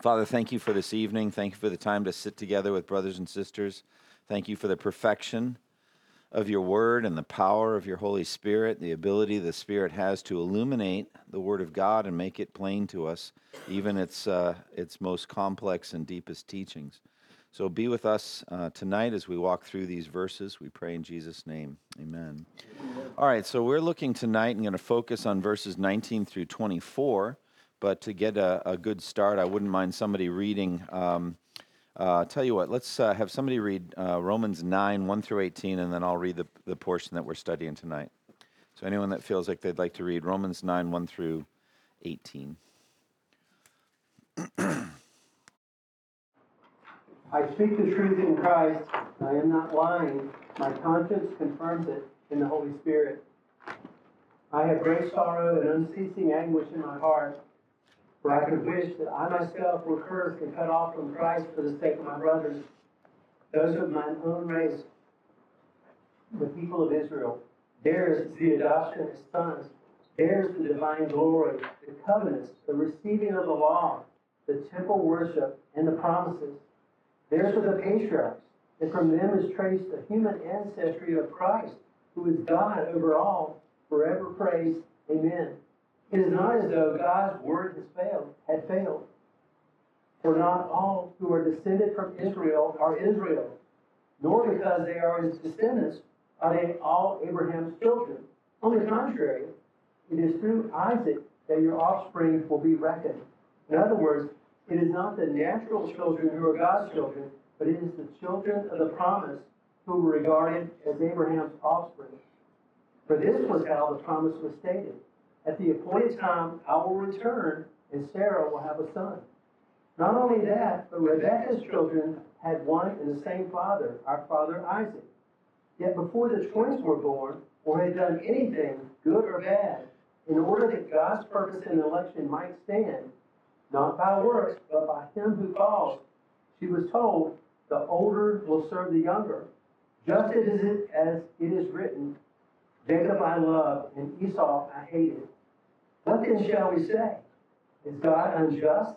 Father, thank you for this evening. Thank you for the time to sit together with brothers and sisters. Thank you for the perfection of your word and the power of your Holy Spirit, the ability the Spirit has to illuminate the word of God and make it plain to us, even its, uh, its most complex and deepest teachings. So be with us uh, tonight as we walk through these verses. We pray in Jesus' name. Amen. All right, so we're looking tonight and going to focus on verses 19 through 24. But to get a, a good start, I wouldn't mind somebody reading. Um, uh, tell you what, let's uh, have somebody read uh, Romans 9, 1 through 18, and then I'll read the, the portion that we're studying tonight. So, anyone that feels like they'd like to read Romans 9, 1 through 18. I speak the truth in Christ. I am not lying. My conscience confirms it in the Holy Spirit. I have great sorrow and unceasing anguish in my heart. For I could wish that I myself were cursed and cut off from Christ for the sake of my brothers, those of my own race, the people of Israel. Theirs is the adoption as sons. Theirs the divine glory, the covenants, the receiving of the law, the temple worship, and the promises. Theirs are the patriarchs, and from them is traced the human ancestry of Christ, who is God over all, forever praised. Amen. It is not as though God's word has failed, had failed. For not all who are descended from Israel are Israel, nor because they are his descendants are they all Abraham's children. On the contrary, it is through Isaac that your offspring will be reckoned. In other words, it is not the natural children who are God's children, but it is the children of the promise who were regarded as Abraham's offspring. For this was how the promise was stated. At the appointed time, I will return, and Sarah will have a son. Not only that, but Rebekah's children had one and the same father, our father Isaac. Yet before the twins were born, or had done anything, good or bad, in order that God's purpose in election might stand, not by works, but by him who calls, she was told, the older will serve the younger. Just as it, as it is written, Jacob I love, and Esau I hated. What then shall we say? Is God unjust?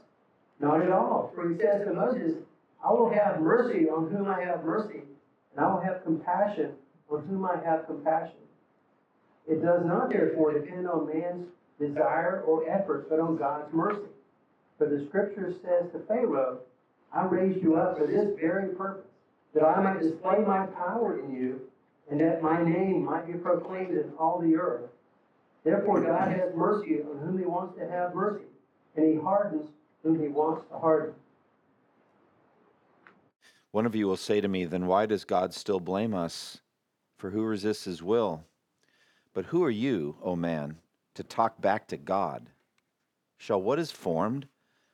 Not at all. For he says to Moses, I will have mercy on whom I have mercy, and I will have compassion on whom I have compassion. It does not therefore depend on man's desire or effort, but on God's mercy. For the scripture says to Pharaoh, I raised you up for this very purpose, that I might display my power in you, and that my name might be proclaimed in all the earth. Therefore, God has mercy on whom he wants to have mercy, and he hardens whom he wants to harden. One of you will say to me, Then why does God still blame us? For who resists his will? But who are you, O man, to talk back to God? Shall what is formed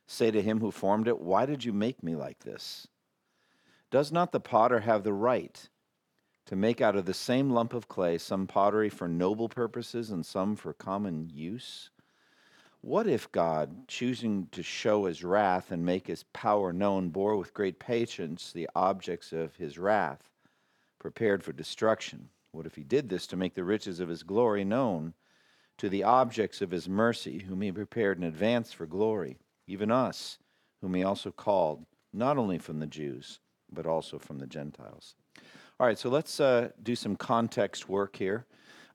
say to him who formed it, Why did you make me like this? Does not the potter have the right to make out of the same lump of clay some pottery for noble purposes and some for common use? What if God, choosing to show his wrath and make his power known, bore with great patience the objects of his wrath, prepared for destruction? What if he did this to make the riches of his glory known to the objects of his mercy, whom he prepared in advance for glory, even us, whom he also called, not only from the Jews, but also from the Gentiles? All right, so let's uh, do some context work here.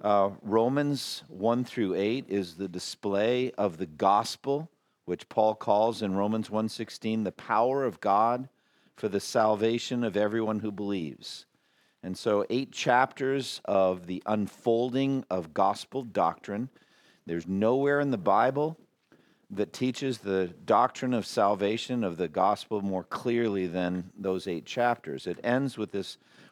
Uh, Romans 1 through 8 is the display of the gospel, which Paul calls in Romans 1:16 the power of God for the salvation of everyone who believes. And so, eight chapters of the unfolding of gospel doctrine. There's nowhere in the Bible that teaches the doctrine of salvation of the gospel more clearly than those eight chapters. It ends with this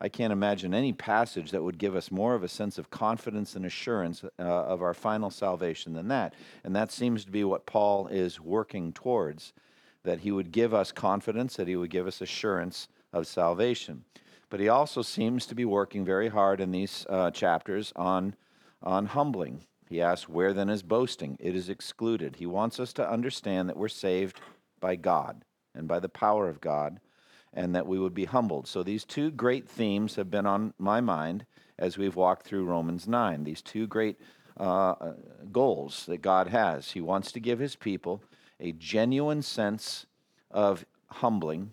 I can't imagine any passage that would give us more of a sense of confidence and assurance uh, of our final salvation than that. And that seems to be what Paul is working towards that he would give us confidence, that he would give us assurance of salvation. But he also seems to be working very hard in these uh, chapters on, on humbling. He asks, Where then is boasting? It is excluded. He wants us to understand that we're saved by God and by the power of God, and that we would be humbled. So these two great themes have been on my mind as we've walked through Romans 9. These two great uh, goals that God has. He wants to give his people a genuine sense of humbling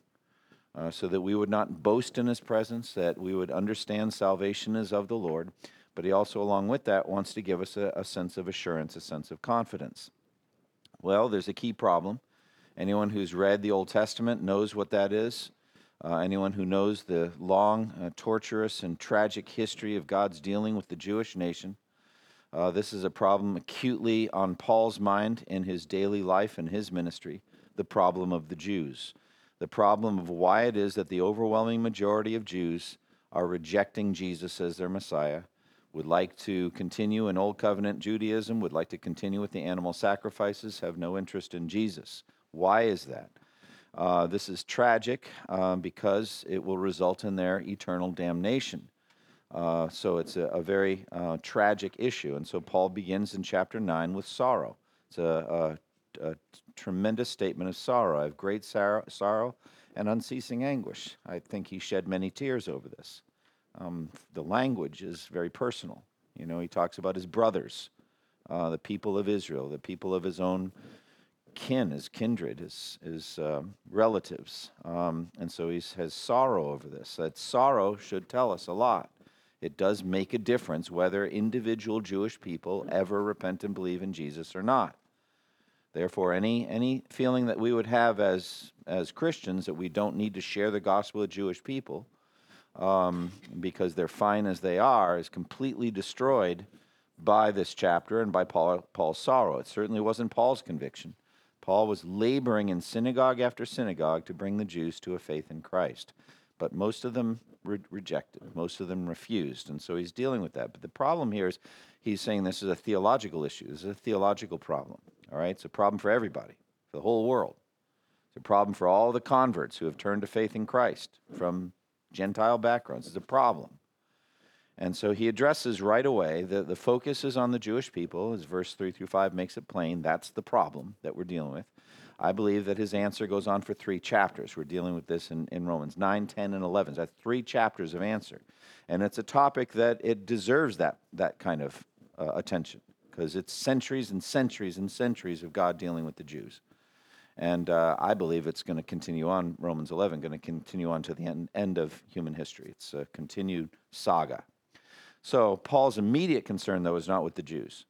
uh, so that we would not boast in his presence, that we would understand salvation is of the Lord. But he also, along with that, wants to give us a, a sense of assurance, a sense of confidence. Well, there's a key problem. Anyone who's read the Old Testament knows what that is. Uh, anyone who knows the long, uh, torturous, and tragic history of God's dealing with the Jewish nation, uh, this is a problem acutely on Paul's mind in his daily life and his ministry the problem of the Jews, the problem of why it is that the overwhelming majority of Jews are rejecting Jesus as their Messiah, would like to continue in Old Covenant Judaism, would like to continue with the animal sacrifices, have no interest in Jesus. Why is that? Uh, this is tragic um, because it will result in their eternal damnation. Uh, so it's a, a very uh, tragic issue. And so Paul begins in chapter 9 with sorrow. It's a, a, a tremendous statement of sorrow. I have great sorrow, sorrow and unceasing anguish. I think he shed many tears over this. Um, the language is very personal. You know, he talks about his brothers, uh, the people of Israel, the people of his own kin, his kindred, his, his uh, relatives. Um, and so he has sorrow over this. That sorrow should tell us a lot. It does make a difference whether individual Jewish people ever repent and believe in Jesus or not. Therefore, any, any feeling that we would have as, as Christians that we don't need to share the gospel with Jewish people um, because they're fine as they are is completely destroyed by this chapter and by Paul, Paul's sorrow. It certainly wasn't Paul's conviction. Paul was laboring in synagogue after synagogue to bring the Jews to a faith in Christ. But most of them re- rejected, most of them refused. And so he's dealing with that. But the problem here is he's saying this is a theological issue. This is a theological problem. All right? It's a problem for everybody, for the whole world. It's a problem for all the converts who have turned to faith in Christ from Gentile backgrounds. It's a problem. And so he addresses right away that the focus is on the Jewish people, as verse 3 through 5 makes it plain. That's the problem that we're dealing with. I believe that his answer goes on for three chapters. We're dealing with this in, in Romans 9, 10, and 11. That's three chapters of answer. And it's a topic that it deserves that, that kind of uh, attention because it's centuries and centuries and centuries of God dealing with the Jews. And uh, I believe it's going to continue on, Romans 11, going to continue on to the end, end of human history. It's a continued saga. So Paul's immediate concern, though, is not with the Jews.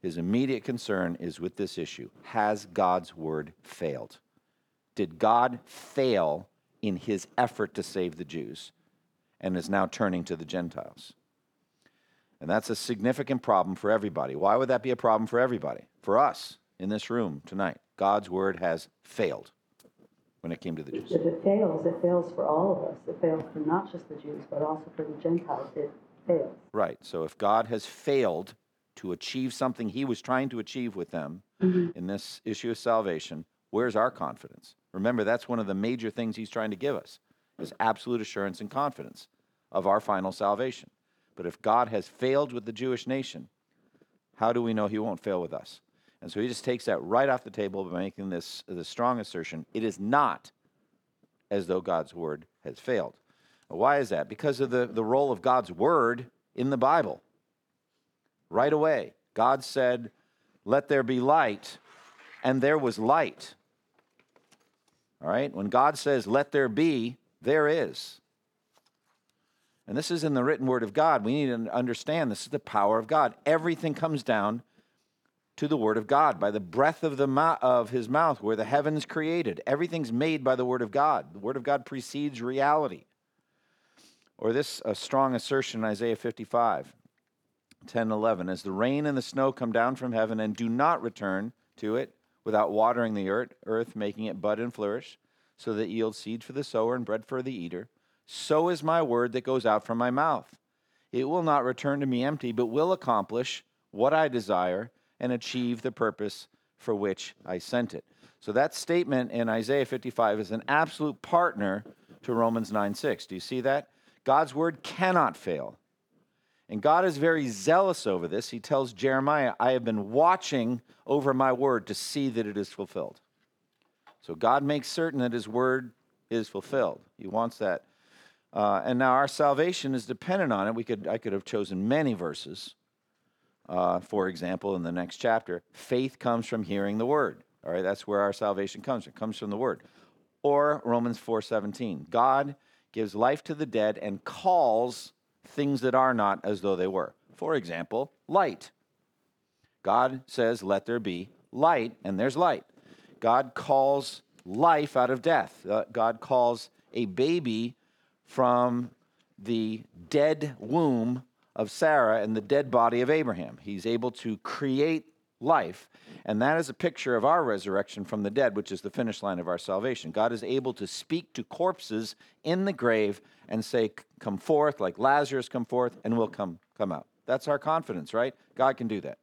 His immediate concern is with this issue Has God's word failed? Did God fail in his effort to save the Jews and is now turning to the Gentiles? And that's a significant problem for everybody. Why would that be a problem for everybody? For us in this room tonight, God's word has failed when it came to the Jews. If it fails, it fails for all of us. It fails for not just the Jews, but also for the Gentiles. It fails. Right. So if God has failed to achieve something he was trying to achieve with them mm-hmm. in this issue of salvation, where's our confidence? Remember, that's one of the major things he's trying to give us is absolute assurance and confidence of our final salvation. But if God has failed with the Jewish nation, how do we know he won't fail with us? And so he just takes that right off the table by making this, this strong assertion. It is not as though God's word has failed. Why is that? Because of the, the role of God's word in the Bible. Right away, God said, Let there be light, and there was light. All right? When God says, Let there be, there is. And this is in the written word of God. We need to understand this is the power of God. Everything comes down to the word of God by the breath of the of his mouth where the heavens created. Everything's made by the word of God. The word of God precedes reality. Or this a strong assertion in Isaiah 55, 10 11. As the rain and the snow come down from heaven and do not return to it without watering the earth, earth making it bud and flourish, so that it yields seed for the sower and bread for the eater, so is my word that goes out from my mouth. It will not return to me empty, but will accomplish what I desire and achieve the purpose for which I sent it. So that statement in Isaiah 55 is an absolute partner to Romans 9 6. Do you see that? God's word cannot fail. And God is very zealous over this. He tells Jeremiah, I have been watching over my word to see that it is fulfilled. So God makes certain that his word is fulfilled. He wants that. Uh, and now our salvation is dependent on it. We could, I could have chosen many verses. Uh, for example, in the next chapter, faith comes from hearing the word. All right, that's where our salvation comes from. It comes from the word. Or Romans 4:17. God gives life to the dead and calls things that are not as though they were. For example, light. God says, Let there be light, and there's light. God calls life out of death. Uh, God calls a baby from the dead womb of Sarah and the dead body of Abraham. He's able to create life. And that is a picture of our resurrection from the dead, which is the finish line of our salvation. God is able to speak to corpses in the grave and say, Come forth, like Lazarus come forth, and we'll come, come out. That's our confidence, right? God can do that.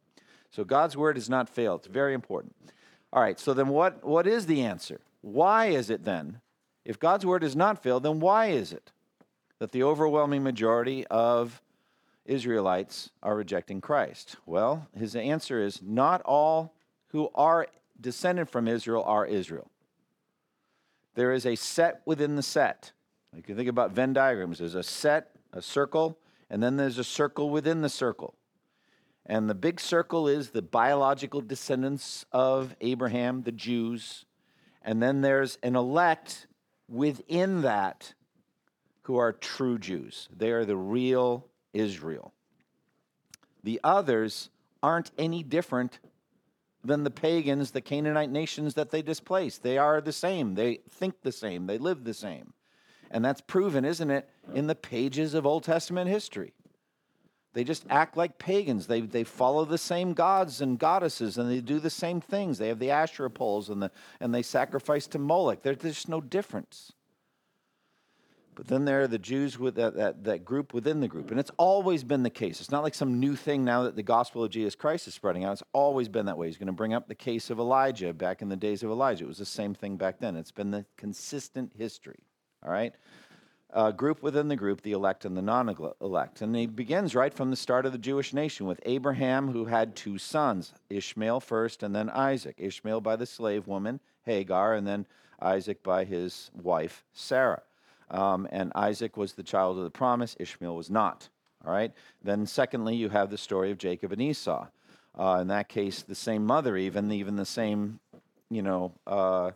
So God's word has not failed. It's very important. All right, so then what, what is the answer? Why is it then? If God's word has not failed, then why is it that the overwhelming majority of Israelites are rejecting Christ? Well, his answer is not all who are descended from Israel are Israel. There is a set within the set. You can think about Venn diagrams. There's a set, a circle, and then there's a circle within the circle. And the big circle is the biological descendants of Abraham, the Jews. And then there's an elect within that who are true Jews. They are the real Israel. The others aren't any different than the pagans, the Canaanite nations that they displaced. They are the same. They think the same. They live the same. And that's proven, isn't it, in the pages of Old Testament history. They just act like pagans. They, they follow the same gods and goddesses and they do the same things. They have the Asherah poles and, the, and they sacrifice to Moloch. There, there's no difference. But then there are the Jews with that, that, that group within the group. And it's always been the case. It's not like some new thing now that the gospel of Jesus Christ is spreading out. It's always been that way. He's going to bring up the case of Elijah back in the days of Elijah. It was the same thing back then. It's been the consistent history. All right? Uh, group within the group, the elect and the non elect. And he begins right from the start of the Jewish nation with Abraham, who had two sons Ishmael first and then Isaac. Ishmael by the slave woman, Hagar, and then Isaac by his wife, Sarah. Um, and Isaac was the child of the promise, Ishmael was not. All right? Then, secondly, you have the story of Jacob and Esau. Uh, in that case, the same mother, even, even the same, you know, uh,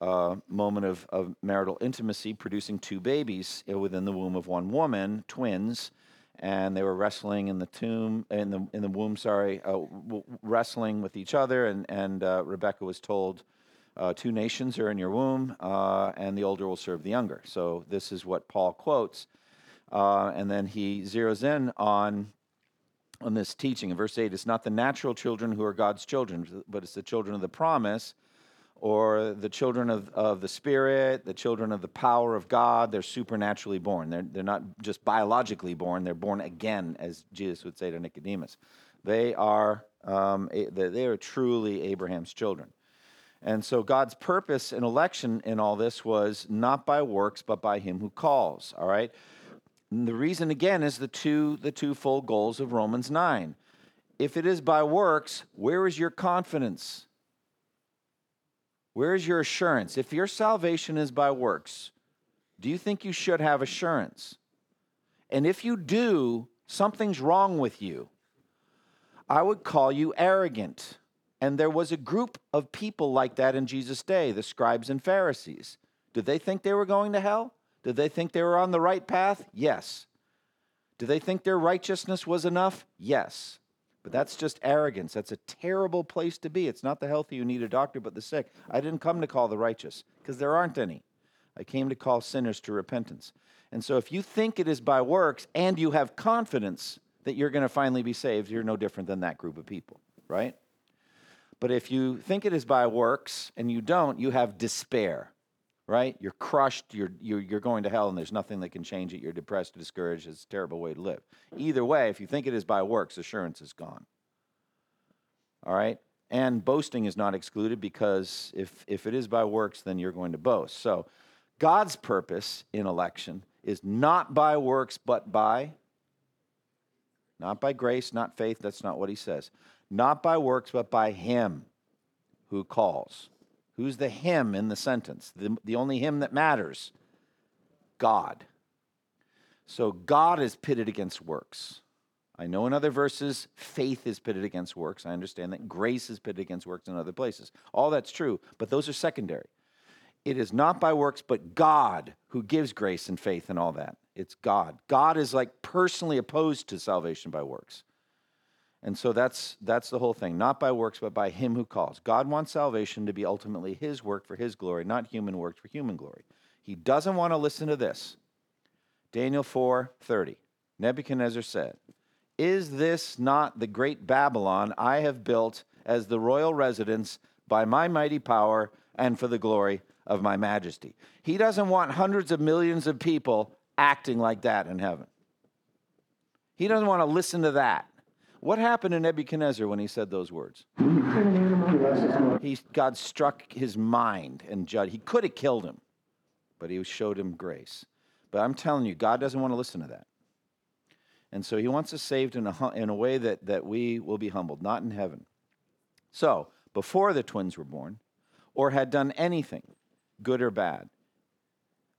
uh, moment of, of marital intimacy, producing two babies within the womb of one woman, twins, and they were wrestling in the tomb in the in the womb. Sorry, uh, w- wrestling with each other, and and uh, Rebecca was told, uh, two nations are in your womb, uh, and the older will serve the younger. So this is what Paul quotes. Uh, and then he zeroes in on, on this teaching. In verse 8, it's not the natural children who are God's children, but it's the children of the promise, or the children of, of the Spirit, the children of the power of God. They're supernaturally born. They're, they're not just biologically born, they're born again, as Jesus would say to Nicodemus. They are, um, they are truly Abraham's children. And so God's purpose in election in all this was not by works, but by him who calls. All right. And the reason again is the two the two full goals of Romans 9. If it is by works, where is your confidence? Where is your assurance? If your salvation is by works, do you think you should have assurance? And if you do, something's wrong with you. I would call you arrogant. And there was a group of people like that in Jesus' day, the scribes and Pharisees. Did they think they were going to hell? Did they think they were on the right path? Yes. Did they think their righteousness was enough? Yes. But that's just arrogance. That's a terrible place to be. It's not the healthy who need a doctor, but the sick. I didn't come to call the righteous, because there aren't any. I came to call sinners to repentance. And so if you think it is by works and you have confidence that you're going to finally be saved, you're no different than that group of people, right? But if you think it is by works and you don't, you have despair, right? You're crushed, you're, you're, you're going to hell, and there's nothing that can change it. You're depressed, discouraged. It's a terrible way to live. Either way, if you think it is by works, assurance is gone. All right? And boasting is not excluded because if, if it is by works, then you're going to boast. So God's purpose in election is not by works, but by, not by grace, not faith. That's not what he says. Not by works, but by him who calls. Who's the him in the sentence? The, the only him that matters God. So God is pitted against works. I know in other verses, faith is pitted against works. I understand that grace is pitted against works in other places. All that's true, but those are secondary. It is not by works, but God who gives grace and faith and all that. It's God. God is like personally opposed to salvation by works. And so that's that's the whole thing. Not by works, but by him who calls. God wants salvation to be ultimately his work for his glory, not human work for human glory. He doesn't want to listen to this. Daniel 4:30. Nebuchadnezzar said, "Is this not the great Babylon I have built as the royal residence by my mighty power and for the glory of my majesty?" He doesn't want hundreds of millions of people acting like that in heaven. He doesn't want to listen to that. What happened to Nebuchadnezzar when he said those words? He, God struck his mind and judged. He could have killed him, but he showed him grace. But I'm telling you, God doesn't want to listen to that. And so he wants us saved in a, in a way that, that we will be humbled, not in heaven. So, before the twins were born, or had done anything, good or bad,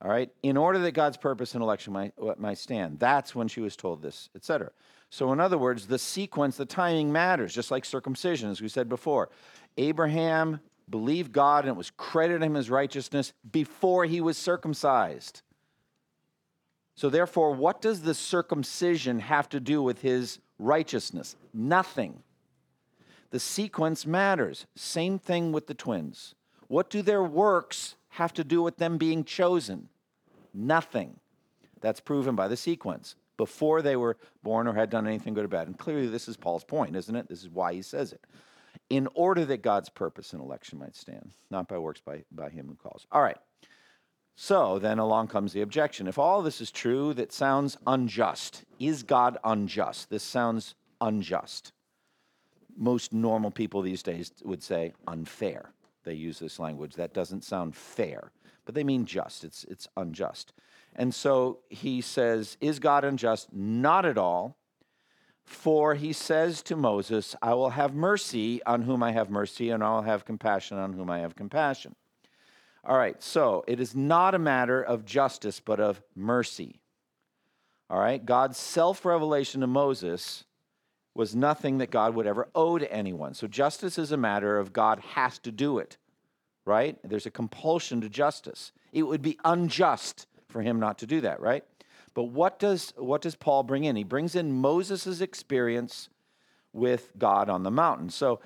all right, in order that God's purpose and election might, might stand, that's when she was told this, etc. So, in other words, the sequence, the timing matters, just like circumcision, as we said before. Abraham believed God and it was credited him as righteousness before he was circumcised. So, therefore, what does the circumcision have to do with his righteousness? Nothing. The sequence matters. Same thing with the twins. What do their works have to do with them being chosen? Nothing. That's proven by the sequence before they were born or had done anything good or bad. And clearly, this is Paul's point, isn't it? This is why he says it. In order that God's purpose and election might stand, not by works, by, by him who calls. All right. So then along comes the objection. If all this is true, that sounds unjust. Is God unjust? This sounds unjust. Most normal people these days would say unfair. They use this language. That doesn't sound fair, but they mean just. It's, it's unjust. And so he says, Is God unjust? Not at all. For he says to Moses, I will have mercy on whom I have mercy, and I will have compassion on whom I have compassion. All right, so it is not a matter of justice, but of mercy. All right, God's self revelation to Moses was nothing that God would ever owe to anyone. So justice is a matter of God has to do it, right? There's a compulsion to justice. It would be unjust for him not to do that, right? But what does what does Paul bring in? He brings in Moses' experience with God on the mountain. So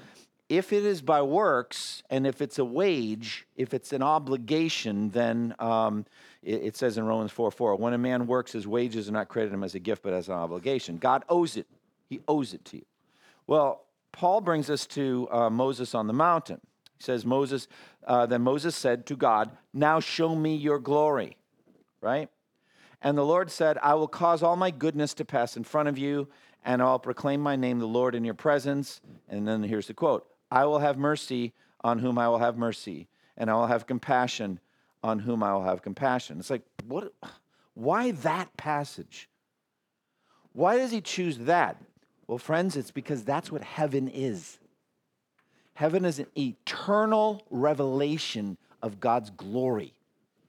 if it is by works and if it's a wage, if it's an obligation, then um, it, it, says in Romans 4 4, when a man works, his wages are not credited him as a gift, but as an obligation. God owes it, he owes it to you. Well, Paul brings us to uh, Moses on the mountain. He says, Moses, uh, then Moses said to God, Now show me your glory, right? And the Lord said, I will cause all my goodness to pass in front of you, and I'll proclaim my name, the Lord, in your presence. And then here's the quote I will have mercy on whom I will have mercy, and I will have compassion on whom I will have compassion. It's like, what? Why that passage? Why does he choose that? Well, friends, it's because that's what heaven is. Heaven is an eternal revelation of God's glory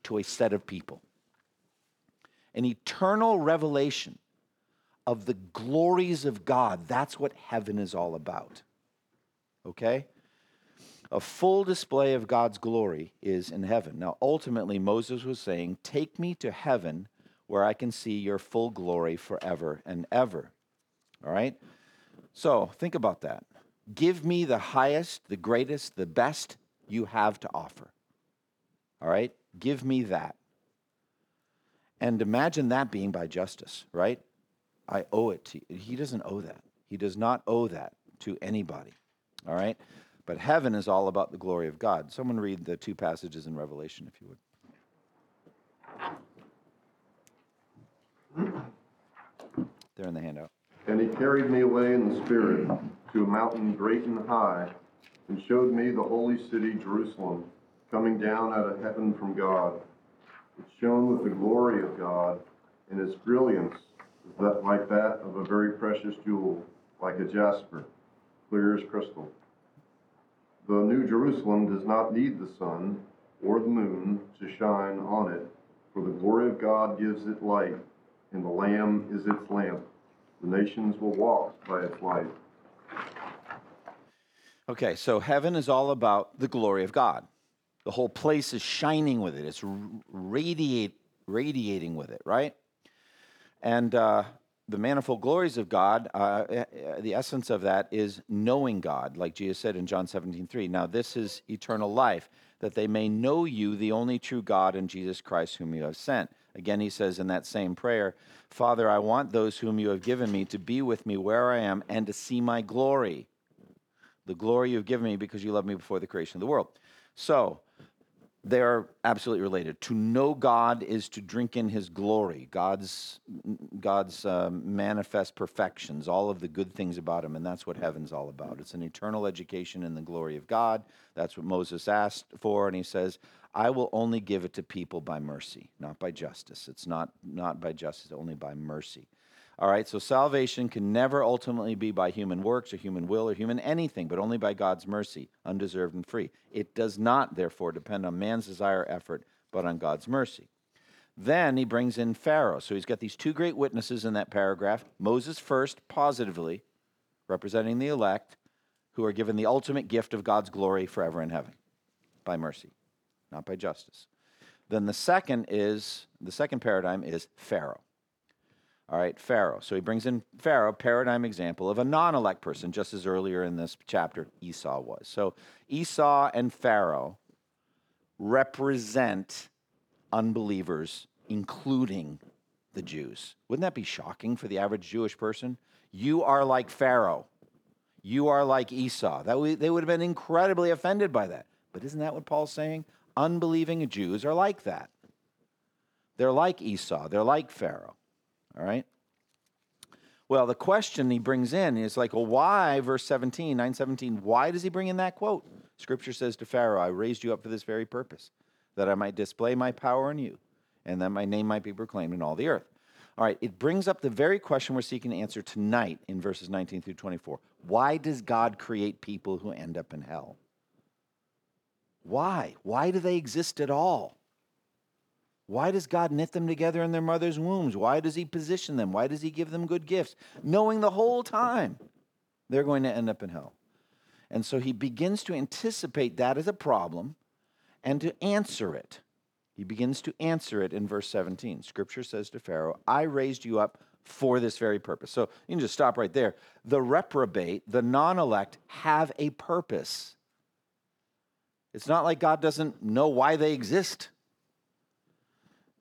to a set of people. An eternal revelation of the glories of God. That's what heaven is all about okay? A full display of God's glory is in heaven. Now, ultimately, Moses was saying, Take me to heaven where I can see your full glory forever and ever. All right? So, think about that. Give me the highest, the greatest, the best you have to offer. All right? Give me that. And imagine that being by justice, right? I owe it to you. He doesn't owe that. He does not owe that to anybody. All right? But heaven is all about the glory of God. Someone read the two passages in Revelation, if you would. They're in the handout. And he carried me away in the Spirit to a mountain great and high, and showed me the holy city Jerusalem, coming down out of heaven from God. It shone with the glory of God, and its brilliance is that like that of a very precious jewel, like a jasper, clear as crystal. The New Jerusalem does not need the sun or the moon to shine on it, for the glory of God gives it light, and the Lamb is its lamp. The nations will walk by its light. Okay, so heaven is all about the glory of God. The whole place is shining with it. It's radiate, radiating with it, right? And uh, the manifold glories of God, uh, eh, eh, the essence of that is knowing God, like Jesus said in John 17, 3. Now, this is eternal life, that they may know you, the only true God, and Jesus Christ, whom you have sent. Again, he says in that same prayer, Father, I want those whom you have given me to be with me where I am and to see my glory the glory you've given me because you loved me before the creation of the world. So they're absolutely related. To know God is to drink in His glory, God's God's um, manifest perfections, all of the good things about Him, and that's what heaven's all about. It's an eternal education in the glory of God. That's what Moses asked for, and he says, "I will only give it to people by mercy, not by justice. It's not not by justice, only by mercy." All right, so salvation can never ultimately be by human works or human will or human anything, but only by God's mercy, undeserved and free. It does not, therefore, depend on man's desire or effort, but on God's mercy. Then he brings in Pharaoh. So he's got these two great witnesses in that paragraph Moses first, positively, representing the elect, who are given the ultimate gift of God's glory forever in heaven by mercy, not by justice. Then the second is the second paradigm is Pharaoh. All right, Pharaoh. So he brings in Pharaoh, paradigm example of a non elect person, just as earlier in this chapter Esau was. So Esau and Pharaoh represent unbelievers, including the Jews. Wouldn't that be shocking for the average Jewish person? You are like Pharaoh. You are like Esau. That we, they would have been incredibly offended by that. But isn't that what Paul's saying? Unbelieving Jews are like that. They're like Esau. They're like Pharaoh. All right? Well, the question he brings in is like, well, why, verse 17, 917, why does he bring in that quote? Scripture says to Pharaoh, I raised you up for this very purpose, that I might display my power in you, and that my name might be proclaimed in all the earth. All right, it brings up the very question we're seeking to answer tonight in verses 19 through 24. Why does God create people who end up in hell? Why? Why do they exist at all? Why does God knit them together in their mother's wombs? Why does He position them? Why does He give them good gifts? Knowing the whole time they're going to end up in hell. And so He begins to anticipate that as a problem and to answer it. He begins to answer it in verse 17. Scripture says to Pharaoh, I raised you up for this very purpose. So you can just stop right there. The reprobate, the non elect, have a purpose. It's not like God doesn't know why they exist.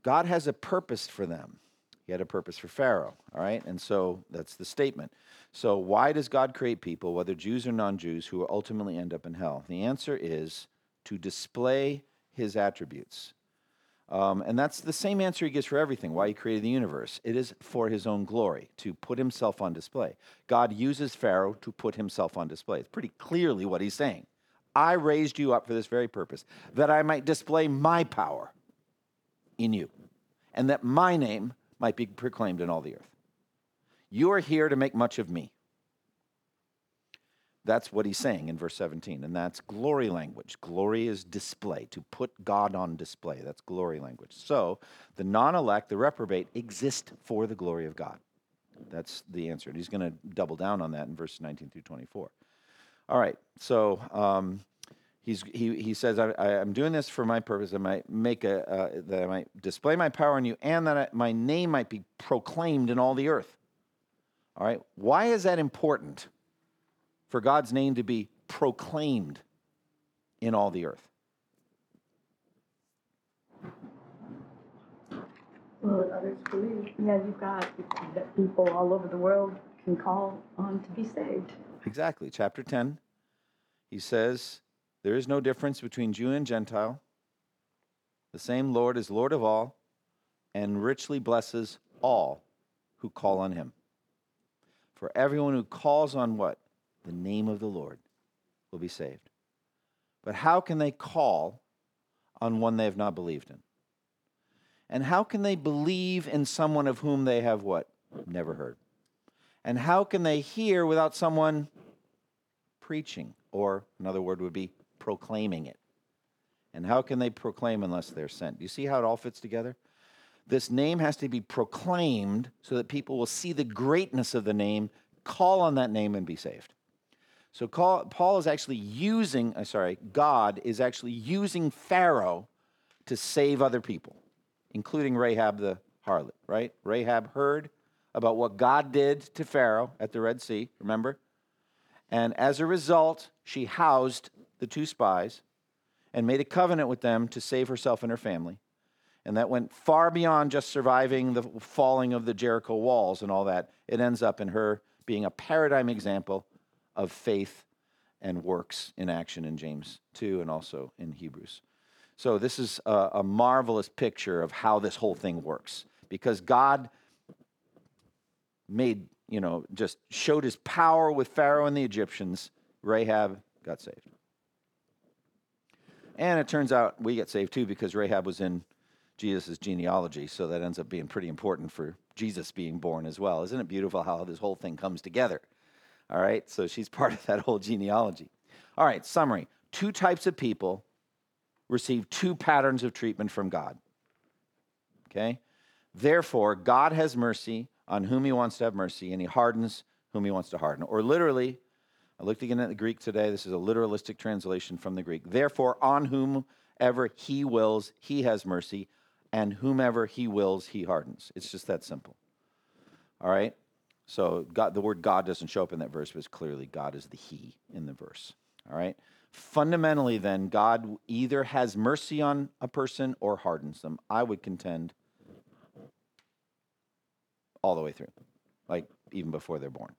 God has a purpose for them. He had a purpose for Pharaoh, all right? And so that's the statement. So, why does God create people, whether Jews or non Jews, who will ultimately end up in hell? The answer is to display his attributes. Um, and that's the same answer he gives for everything why he created the universe. It is for his own glory, to put himself on display. God uses Pharaoh to put himself on display. It's pretty clearly what he's saying. I raised you up for this very purpose, that I might display my power in you, and that my name might be proclaimed in all the earth. You are here to make much of me. That's what he's saying in verse 17, and that's glory language. Glory is display, to put God on display. That's glory language. So the non elect, the reprobate, exist for the glory of God. That's the answer. And he's going to double down on that in verses 19 through 24. All right, so um, He's, he, he says, I, am doing this for my purpose. I might make a, uh, that I might display my power in you and that I, my name might be proclaimed in all the earth. All right. Why is that important for God's name to be proclaimed in all the earth? Well, others believe. Yeah, you've got people all over the world can call on to be saved. Exactly. Chapter 10, he says, There is no difference between Jew and Gentile. The same Lord is Lord of all and richly blesses all who call on him. For everyone who calls on what? The name of the Lord will be saved. But how can they call on one they have not believed in? And how can they believe in someone of whom they have what? Never heard. And how can they hear without someone preaching? Or another word would be proclaiming it. And how can they proclaim unless they're sent? Do you see how it all fits together? This name has to be proclaimed so that people will see the greatness of the name, call on that name, and be saved. So call, Paul is actually using, uh, sorry, God is actually using Pharaoh to save other people, including Rahab the harlot, right? Rahab heard about what God did to Pharaoh at the Red Sea, remember? And as a result, she housed the two spies and made a covenant with them to save herself and her family. And that went far beyond just surviving the falling of the Jericho walls and all that. It ends up in her being a paradigm example of faith and works in action in James 2 and also in Hebrews. So, this is a, a marvelous picture of how this whole thing works because God made, you know, just showed his power with Pharaoh and the Egyptians. Rahab got saved. And it turns out we get saved too because Rahab was in Jesus' genealogy. So that ends up being pretty important for Jesus being born as well. Isn't it beautiful how this whole thing comes together? All right. So she's part of that whole genealogy. All right. Summary two types of people receive two patterns of treatment from God. Okay. Therefore, God has mercy on whom he wants to have mercy, and he hardens whom he wants to harden. Or literally, I looked again at the Greek today. This is a literalistic translation from the Greek. Therefore, on whomever he wills, he has mercy, and whomever he wills, he hardens. It's just that simple. All right? So God, the word God doesn't show up in that verse, but it's clearly God is the he in the verse. All right? Fundamentally, then, God either has mercy on a person or hardens them. I would contend all the way through, like even before they're born.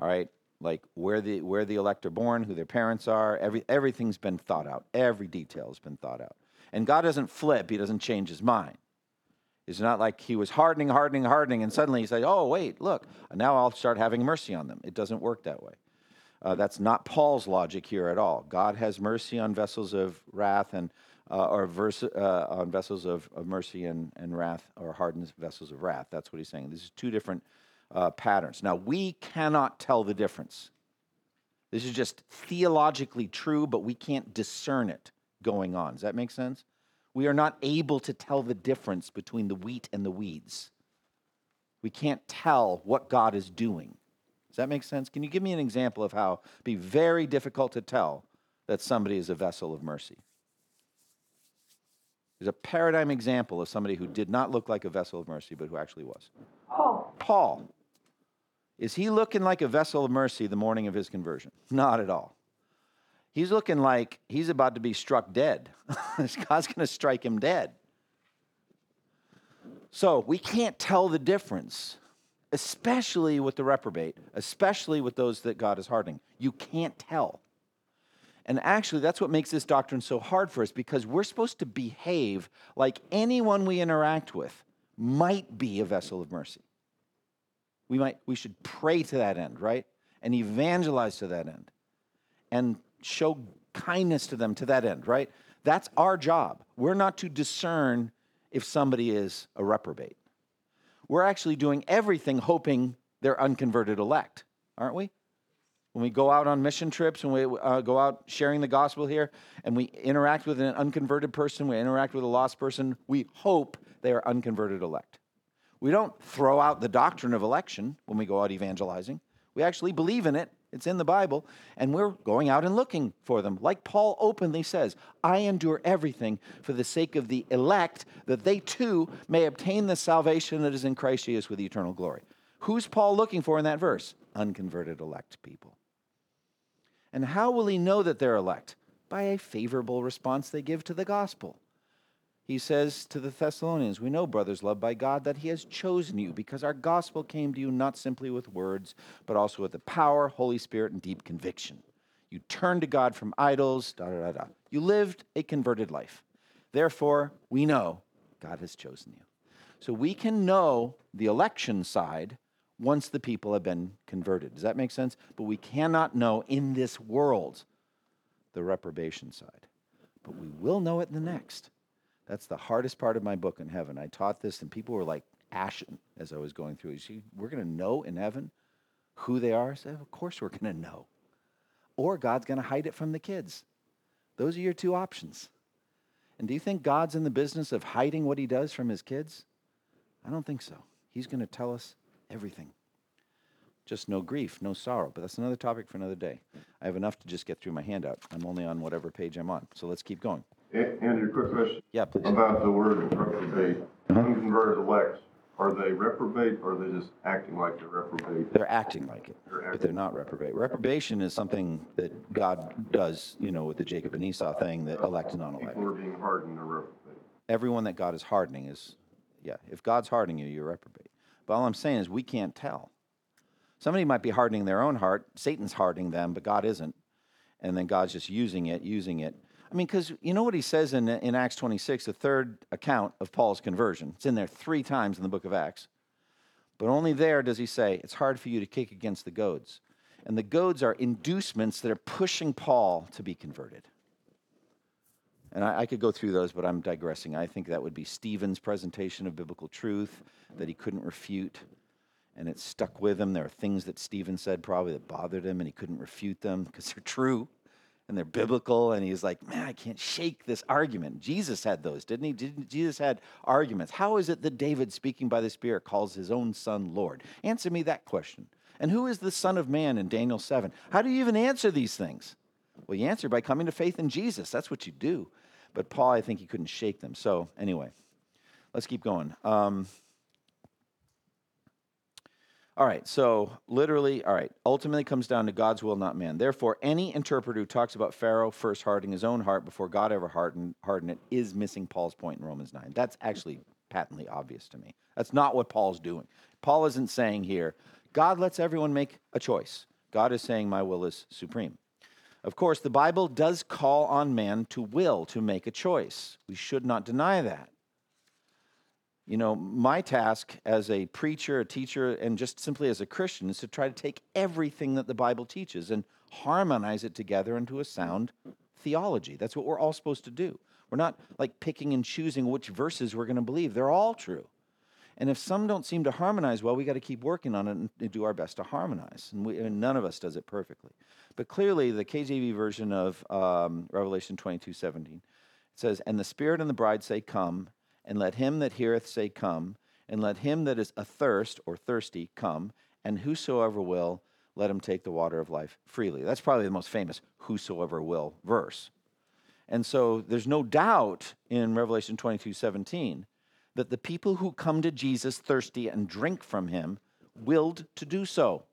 All right? Like where the where the elect are born, who their parents are, every everything's been thought out. Every detail has been thought out. And God doesn't flip, he doesn't change his mind. It's not like he was hardening, hardening, hardening, and suddenly he said, Oh, wait, look, now I'll start having mercy on them. It doesn't work that way. Uh, that's not Paul's logic here at all. God has mercy on vessels of wrath and uh, or verse, uh, on vessels of, of mercy and, and wrath, or hardened vessels of wrath. That's what he's saying. These are two different uh, patterns. Now, we cannot tell the difference. This is just theologically true, but we can't discern it going on. Does that make sense? We are not able to tell the difference between the wheat and the weeds. We can't tell what God is doing. Does that make sense? Can you give me an example of how it'd be very difficult to tell that somebody is a vessel of mercy? There's a paradigm example of somebody who did not look like a vessel of mercy, but who actually was. Paul. Paul. Is he looking like a vessel of mercy the morning of his conversion? Not at all. He's looking like he's about to be struck dead. God's going to strike him dead. So we can't tell the difference, especially with the reprobate, especially with those that God is hardening. You can't tell. And actually, that's what makes this doctrine so hard for us because we're supposed to behave like anyone we interact with might be a vessel of mercy we might we should pray to that end right? And evangelize to that end. And show kindness to them to that end right? That's our job. We're not to discern if somebody is a reprobate. We're actually doing everything hoping they're unconverted elect aren't we? When we go out on mission trips when we uh, go out sharing the gospel here and we interact with an unconverted person we interact with a lost person we hope they are unconverted elect we don't throw out the doctrine of election when we go out evangelizing. We actually believe in it. It's in the Bible. And we're going out and looking for them. Like Paul openly says, I endure everything for the sake of the elect, that they too may obtain the salvation that is in Christ Jesus with eternal glory. Who's Paul looking for in that verse? Unconverted elect people. And how will he know that they're elect? By a favorable response they give to the gospel he says to the Thessalonians, We know, brothers loved by God, that He has chosen you because our gospel came to you not simply with words, but also with the power, Holy Spirit, and deep conviction. You turned to God from idols, da da da da. You lived a converted life. Therefore, we know God has chosen you. So we can know the election side once the people have been converted. Does that make sense? But we cannot know in this world the reprobation side. But we will know it in the next That's the hardest part of my book in heaven. I taught this, and people were like ashen as I was going through. You see, we're going to know in heaven who they are. Of course we're going to know. Or God's going to hide it from the kids. Those are your two options. And do you think God's in the business of hiding what he does from his kids? I don't think so. He's going to tell us everything. Just no grief, no sorrow. But that's another topic for another day. I have enough to just get through my handout. I'm only on whatever page I'm on. So let's keep going. A- Andrew, quick question Yeah, please. about the word reprobate. Uh-huh. Unconverted elects, are they reprobate or are they just acting like they're reprobate? They're acting like it, but they're not reprobate. Reprobation is something that God does, you know, with the Jacob and Esau thing that elect and non-elect. People are being hardened, reprobate. Everyone that God is hardening is, yeah, if God's hardening you, you're reprobate. But all I'm saying is we can't tell. Somebody might be hardening their own heart. Satan's hardening them, but God isn't. And then God's just using it, using it. I mean, because you know what he says in, in Acts 26, the third account of Paul's conversion? It's in there three times in the book of Acts. But only there does he say, it's hard for you to kick against the goads. And the goads are inducements that are pushing Paul to be converted. And I, I could go through those, but I'm digressing. I think that would be Stephen's presentation of biblical truth that he couldn't refute, and it stuck with him. There are things that Stephen said probably that bothered him, and he couldn't refute them because they're true and they're biblical. And he's like, man, I can't shake this argument. Jesus had those, didn't he? Didn't, Jesus had arguments. How is it that David, speaking by the Spirit, calls his own son Lord? Answer me that question. And who is the Son of Man in Daniel 7? How do you even answer these things? Well, you answer by coming to faith in Jesus. That's what you do. But Paul, I think he couldn't shake them. So, anyway, let's keep going. Um, all right, so literally, all right, ultimately comes down to God's will, not man. Therefore, any interpreter who talks about Pharaoh first hardening his own heart before God ever hardened, hardened it is missing Paul's point in Romans 9. That's actually patently obvious to me. That's not what Paul's doing. Paul isn't saying here, God lets everyone make a choice. God is saying, my will is supreme. Of course, the Bible does call on man to will, to make a choice. We should not deny that. You know, my task as a preacher, a teacher, and just simply as a Christian is to try to take everything that the Bible teaches and harmonize it together into a sound theology. That's what we're all supposed to do. We're not like picking and choosing which verses we're going to believe, they're all true. And if some don't seem to harmonize well, we got to keep working on it and do our best to harmonize. And, we, and none of us does it perfectly. But clearly, the KJV version of um, Revelation 22 17 it says, And the Spirit and the bride say, Come, and let him that heareth say, Come, and let him that is athirst or thirsty come, and whosoever will, let him take the water of life freely. That's probably the most famous whosoever will verse. And so there's no doubt in Revelation 22 17 that the people who come to Jesus thirsty and drink from him willed to do so.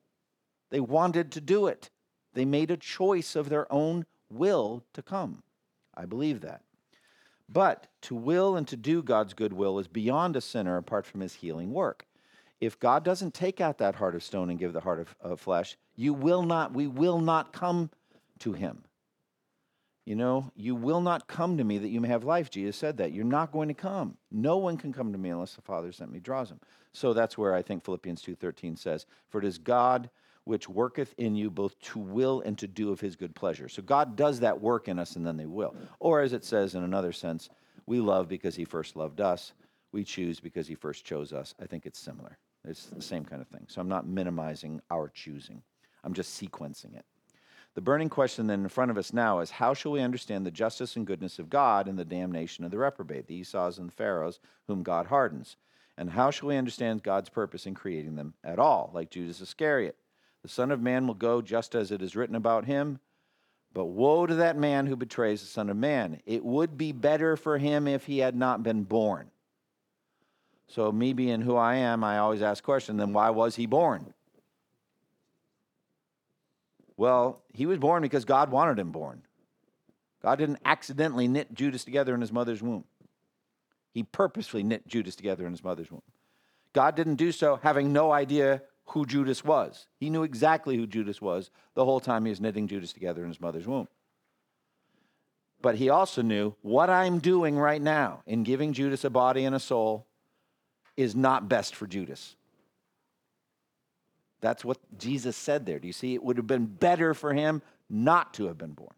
They wanted to do it. They made a choice of their own will to come. I believe that. But to will and to do God's good will is beyond a sinner apart from his healing work. If God doesn't take out that heart of stone and give the heart of, of flesh, you will not, we will not come to him. You know, you will not come to me that you may have life. Jesus said that. You're not going to come. No one can come to me unless the Father sent me draws him. So that's where I think Philippians 2:13 says, "For it is God which worketh in you both to will and to do of his good pleasure." So God does that work in us and then they will. Or as it says in another sense, we love because he first loved us. We choose because he first chose us. I think it's similar. It's the same kind of thing. So I'm not minimizing our choosing. I'm just sequencing it. The burning question then in front of us now is how shall we understand the justice and goodness of God and the damnation of the reprobate, the Esau's and the Pharaohs, whom God hardens? And how shall we understand God's purpose in creating them at all, like Judas Iscariot? The Son of Man will go just as it is written about him. But woe to that man who betrays the Son of Man. It would be better for him if he had not been born. So, me being who I am, I always ask the question then why was he born? Well, he was born because God wanted him born. God didn't accidentally knit Judas together in his mother's womb. He purposefully knit Judas together in his mother's womb. God didn't do so having no idea who Judas was. He knew exactly who Judas was the whole time he was knitting Judas together in his mother's womb. But he also knew what I'm doing right now in giving Judas a body and a soul is not best for Judas. That's what Jesus said there. Do you see? It would have been better for him not to have been born.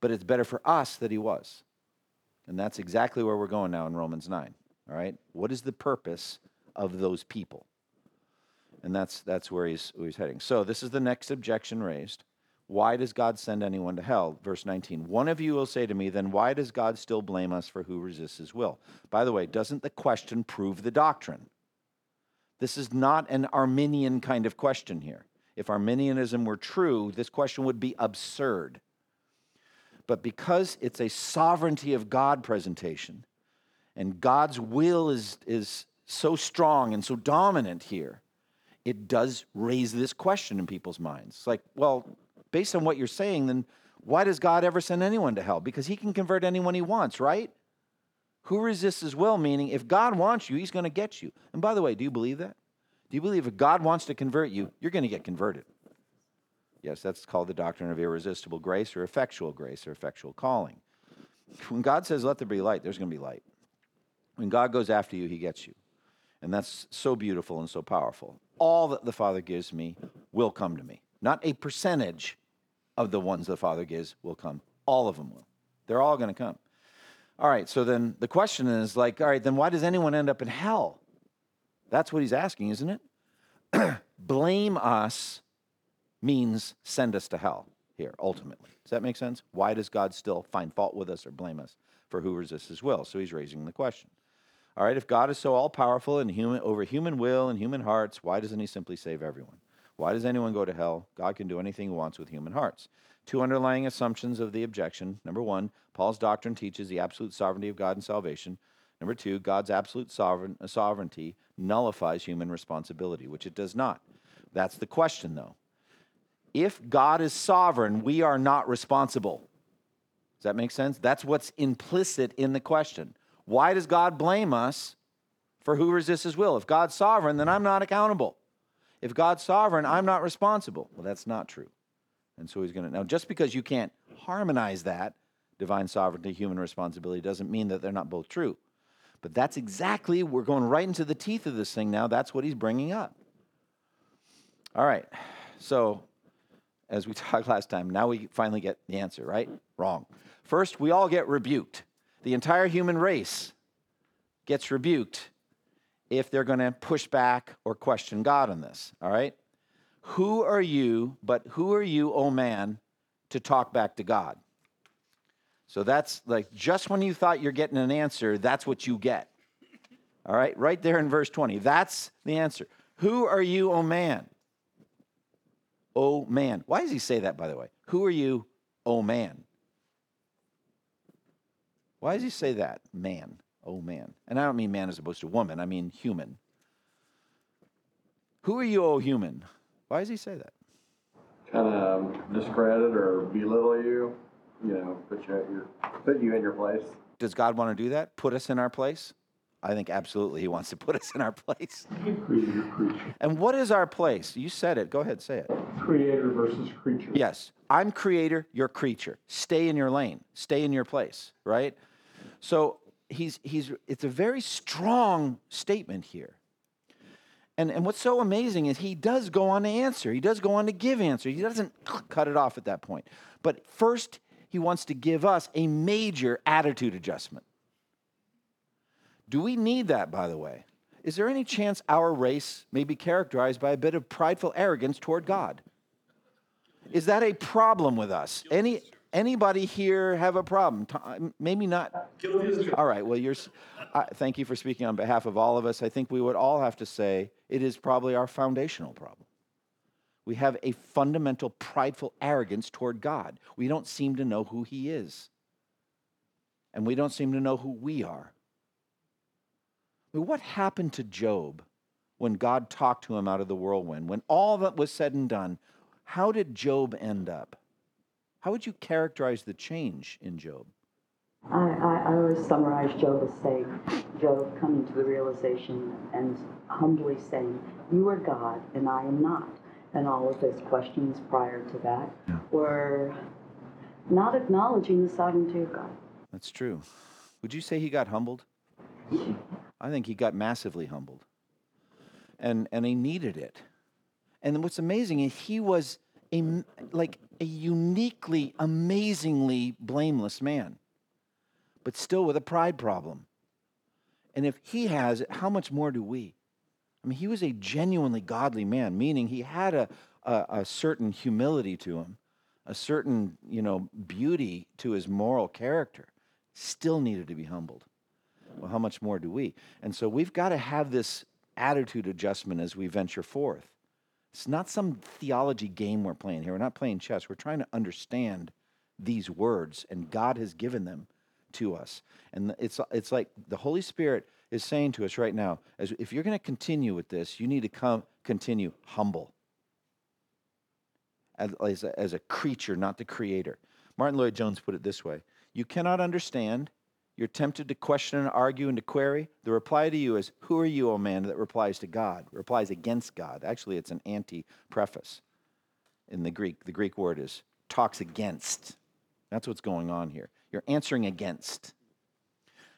But it's better for us that he was. And that's exactly where we're going now in Romans 9. All right? What is the purpose of those people? And that's, that's where, he's, where he's heading. So this is the next objection raised. Why does God send anyone to hell? Verse 19. One of you will say to me, then why does God still blame us for who resists his will? By the way, doesn't the question prove the doctrine? This is not an Arminian kind of question here. If Arminianism were true, this question would be absurd. But because it's a sovereignty of God presentation, and God's will is, is so strong and so dominant here, it does raise this question in people's minds. It's like, well, based on what you're saying, then why does God ever send anyone to hell? Because he can convert anyone he wants, right? Who resists his will? Meaning, if God wants you, he's going to get you. And by the way, do you believe that? Do you believe if God wants to convert you, you're going to get converted? Yes, that's called the doctrine of irresistible grace or effectual grace or effectual calling. When God says, let there be light, there's going to be light. When God goes after you, he gets you. And that's so beautiful and so powerful. All that the Father gives me will come to me. Not a percentage of the ones the Father gives will come. All of them will. They're all going to come. All right, so then the question is like, all right, then why does anyone end up in hell? That's what he's asking, isn't it? Blame us means send us to hell here, ultimately. Does that make sense? Why does God still find fault with us or blame us for who resists his will? So he's raising the question. All right, if God is so all powerful and human over human will and human hearts, why doesn't he simply save everyone? Why does anyone go to hell? God can do anything he wants with human hearts. Two underlying assumptions of the objection. Number one, Paul's doctrine teaches the absolute sovereignty of God in salvation. Number two, God's absolute sovereign, uh, sovereignty nullifies human responsibility, which it does not. That's the question, though. If God is sovereign, we are not responsible. Does that make sense? That's what's implicit in the question. Why does God blame us for who resists his will? If God's sovereign, then I'm not accountable. If God's sovereign, I'm not responsible. Well, that's not true. And so he's going to. Now, just because you can't harmonize that, divine sovereignty, human responsibility, doesn't mean that they're not both true. But that's exactly, we're going right into the teeth of this thing now. That's what he's bringing up. All right. So, as we talked last time, now we finally get the answer, right? Wrong. First, we all get rebuked. The entire human race gets rebuked if they're going to push back or question God on this, all right? Who are you, but who are you, oh man, to talk back to God? So that's like just when you thought you're getting an answer, that's what you get. All right, right there in verse 20. That's the answer. Who are you, oh man? Oh man. Why does he say that, by the way? Who are you, oh man? Why does he say that, man? Oh man. And I don't mean man as opposed to woman, I mean human. Who are you, oh human? Why does he say that? kind of um, discredit or belittle you, you know, put you at your put you in your place. Does God want to do that? Put us in our place? I think absolutely he wants to put us in our place. Creator, creature. And what is our place? You said it. Go ahead, say it. Creator versus creature. Yes, I'm creator, you're creature. Stay in your lane, stay in your place, right? So he's, he's, it's a very strong statement here. And, and what's so amazing is he does go on to answer. He does go on to give answer. He doesn't cut it off at that point. But first, he wants to give us a major attitude adjustment. Do we need that, by the way? Is there any chance our race may be characterized by a bit of prideful arrogance toward God? Is that a problem with us? Any anybody here have a problem? T- Maybe not. All right. Well, you're. Uh, thank you for speaking on behalf of all of us. I think we would all have to say it is probably our foundational problem. We have a fundamental prideful arrogance toward God. We don't seem to know who He is, and we don't seem to know who we are. I mean, what happened to Job when God talked to him out of the whirlwind? When all that was said and done, how did Job end up? How would you characterize the change in Job? I, I, I always summarize Job as saying, Job coming to the realization and humbly saying, You are God and I am not. And all of his questions prior to that were not acknowledging the sovereignty of God. That's true. Would you say he got humbled? I think he got massively humbled. And and he needed it. And what's amazing is he was a like a uniquely amazingly blameless man. but still with a pride problem. And if he has it, how much more do we? I mean, he was a genuinely godly man, meaning he had a, a, a certain humility to him, a certain, you know, beauty to his moral character. Still needed to be humbled. Well, how much more do we? And so we've got to have this attitude adjustment as we venture forth. It's not some theology game we're playing here. We're not playing chess. We're trying to understand these words, and God has given them to us. And it's, it's like the Holy Spirit is saying to us right now, as if you're going to continue with this, you need to come continue humble as, as, a, as a creature, not the creator. Martyn Lloyd Jones put it this way You cannot understand. You're tempted to question and argue and to query. The reply to you is, Who are you, O man, that replies to God, replies against God? Actually, it's an anti prefix in the Greek. The Greek word is talks against. That's what's going on here. You're answering against.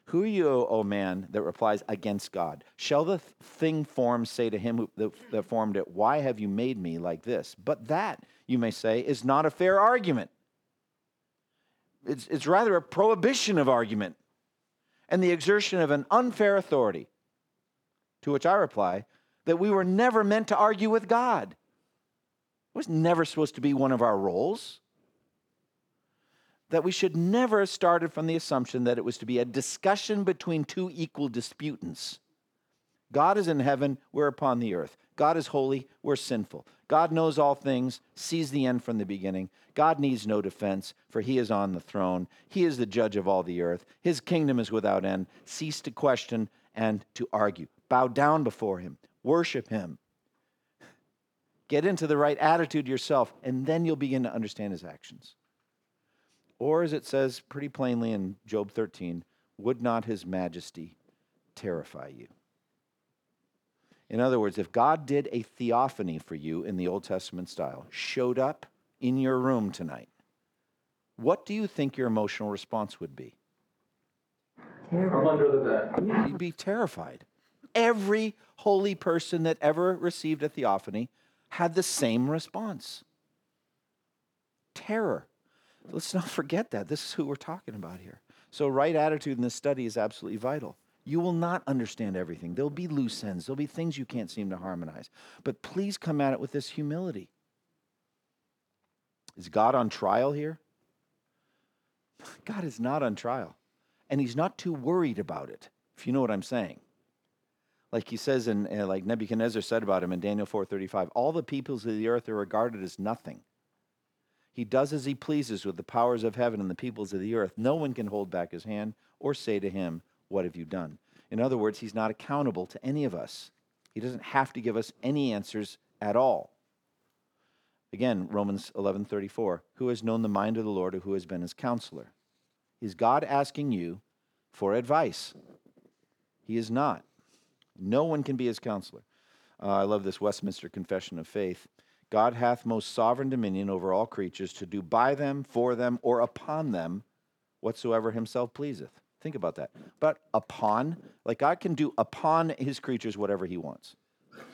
Who are you, O man, that replies against God? Shall the thing formed say to him that, that formed it, Why have you made me like this? But that, you may say, is not a fair argument. It's, it's rather a prohibition of argument and the exertion of an unfair authority. To which I reply that we were never meant to argue with God. It was never supposed to be one of our roles that we should never have started from the assumption that it was to be a discussion between two equal disputants. God is in heaven, we're upon the earth. God is holy, we're sinful. God knows all things, sees the end from the beginning. God needs no defense, for he is on the throne. He is the judge of all the earth. His kingdom is without end. Cease to question and to argue. Bow down before him, worship him. Get into the right attitude yourself, and then you'll begin to understand his actions. Or, as it says pretty plainly in Job 13, would not his majesty terrify you? In other words, if God did a theophany for you in the Old Testament style, showed up in your room tonight, what do you think your emotional response would be? From under the bed. You'd be terrified. Every holy person that ever received a theophany had the same response terror. Let's not forget that. This is who we're talking about here. So, right attitude in this study is absolutely vital. You will not understand everything. There'll be loose ends, there'll be things you can't seem to harmonize. But please come at it with this humility. Is God on trial here? God is not on trial. And he's not too worried about it, if you know what I'm saying. Like he says in uh, like Nebuchadnezzar said about him in Daniel 4:35, all the peoples of the earth are regarded as nothing. He does as he pleases with the powers of heaven and the peoples of the earth. No one can hold back his hand or say to him, What have you done? In other words, he's not accountable to any of us. He doesn't have to give us any answers at all. Again, Romans 11:34, who has known the mind of the Lord or who has been his counselor? Is God asking you for advice? He is not. No one can be his counselor. Uh, I love this Westminster Confession of Faith. God hath most sovereign dominion over all creatures to do by them, for them, or upon them whatsoever himself pleaseth. Think about that. But upon, like God can do upon his creatures whatever he wants.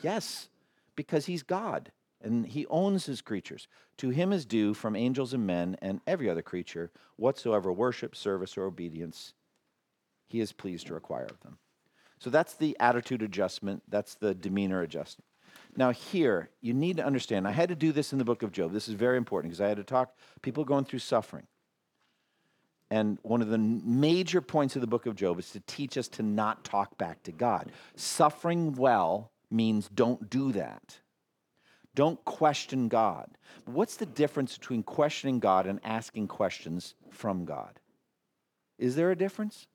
Yes, because he's God and he owns his creatures. To him is due from angels and men and every other creature whatsoever worship, service, or obedience he is pleased to require of them. So that's the attitude adjustment, that's the demeanor adjustment. Now, here, you need to understand, I had to do this in the book of Job. This is very important because I had to talk people going through suffering. And one of the major points of the book of Job is to teach us to not talk back to God. Suffering well means don't do that. Don't question God. But what's the difference between questioning God and asking questions from God? Is there a difference?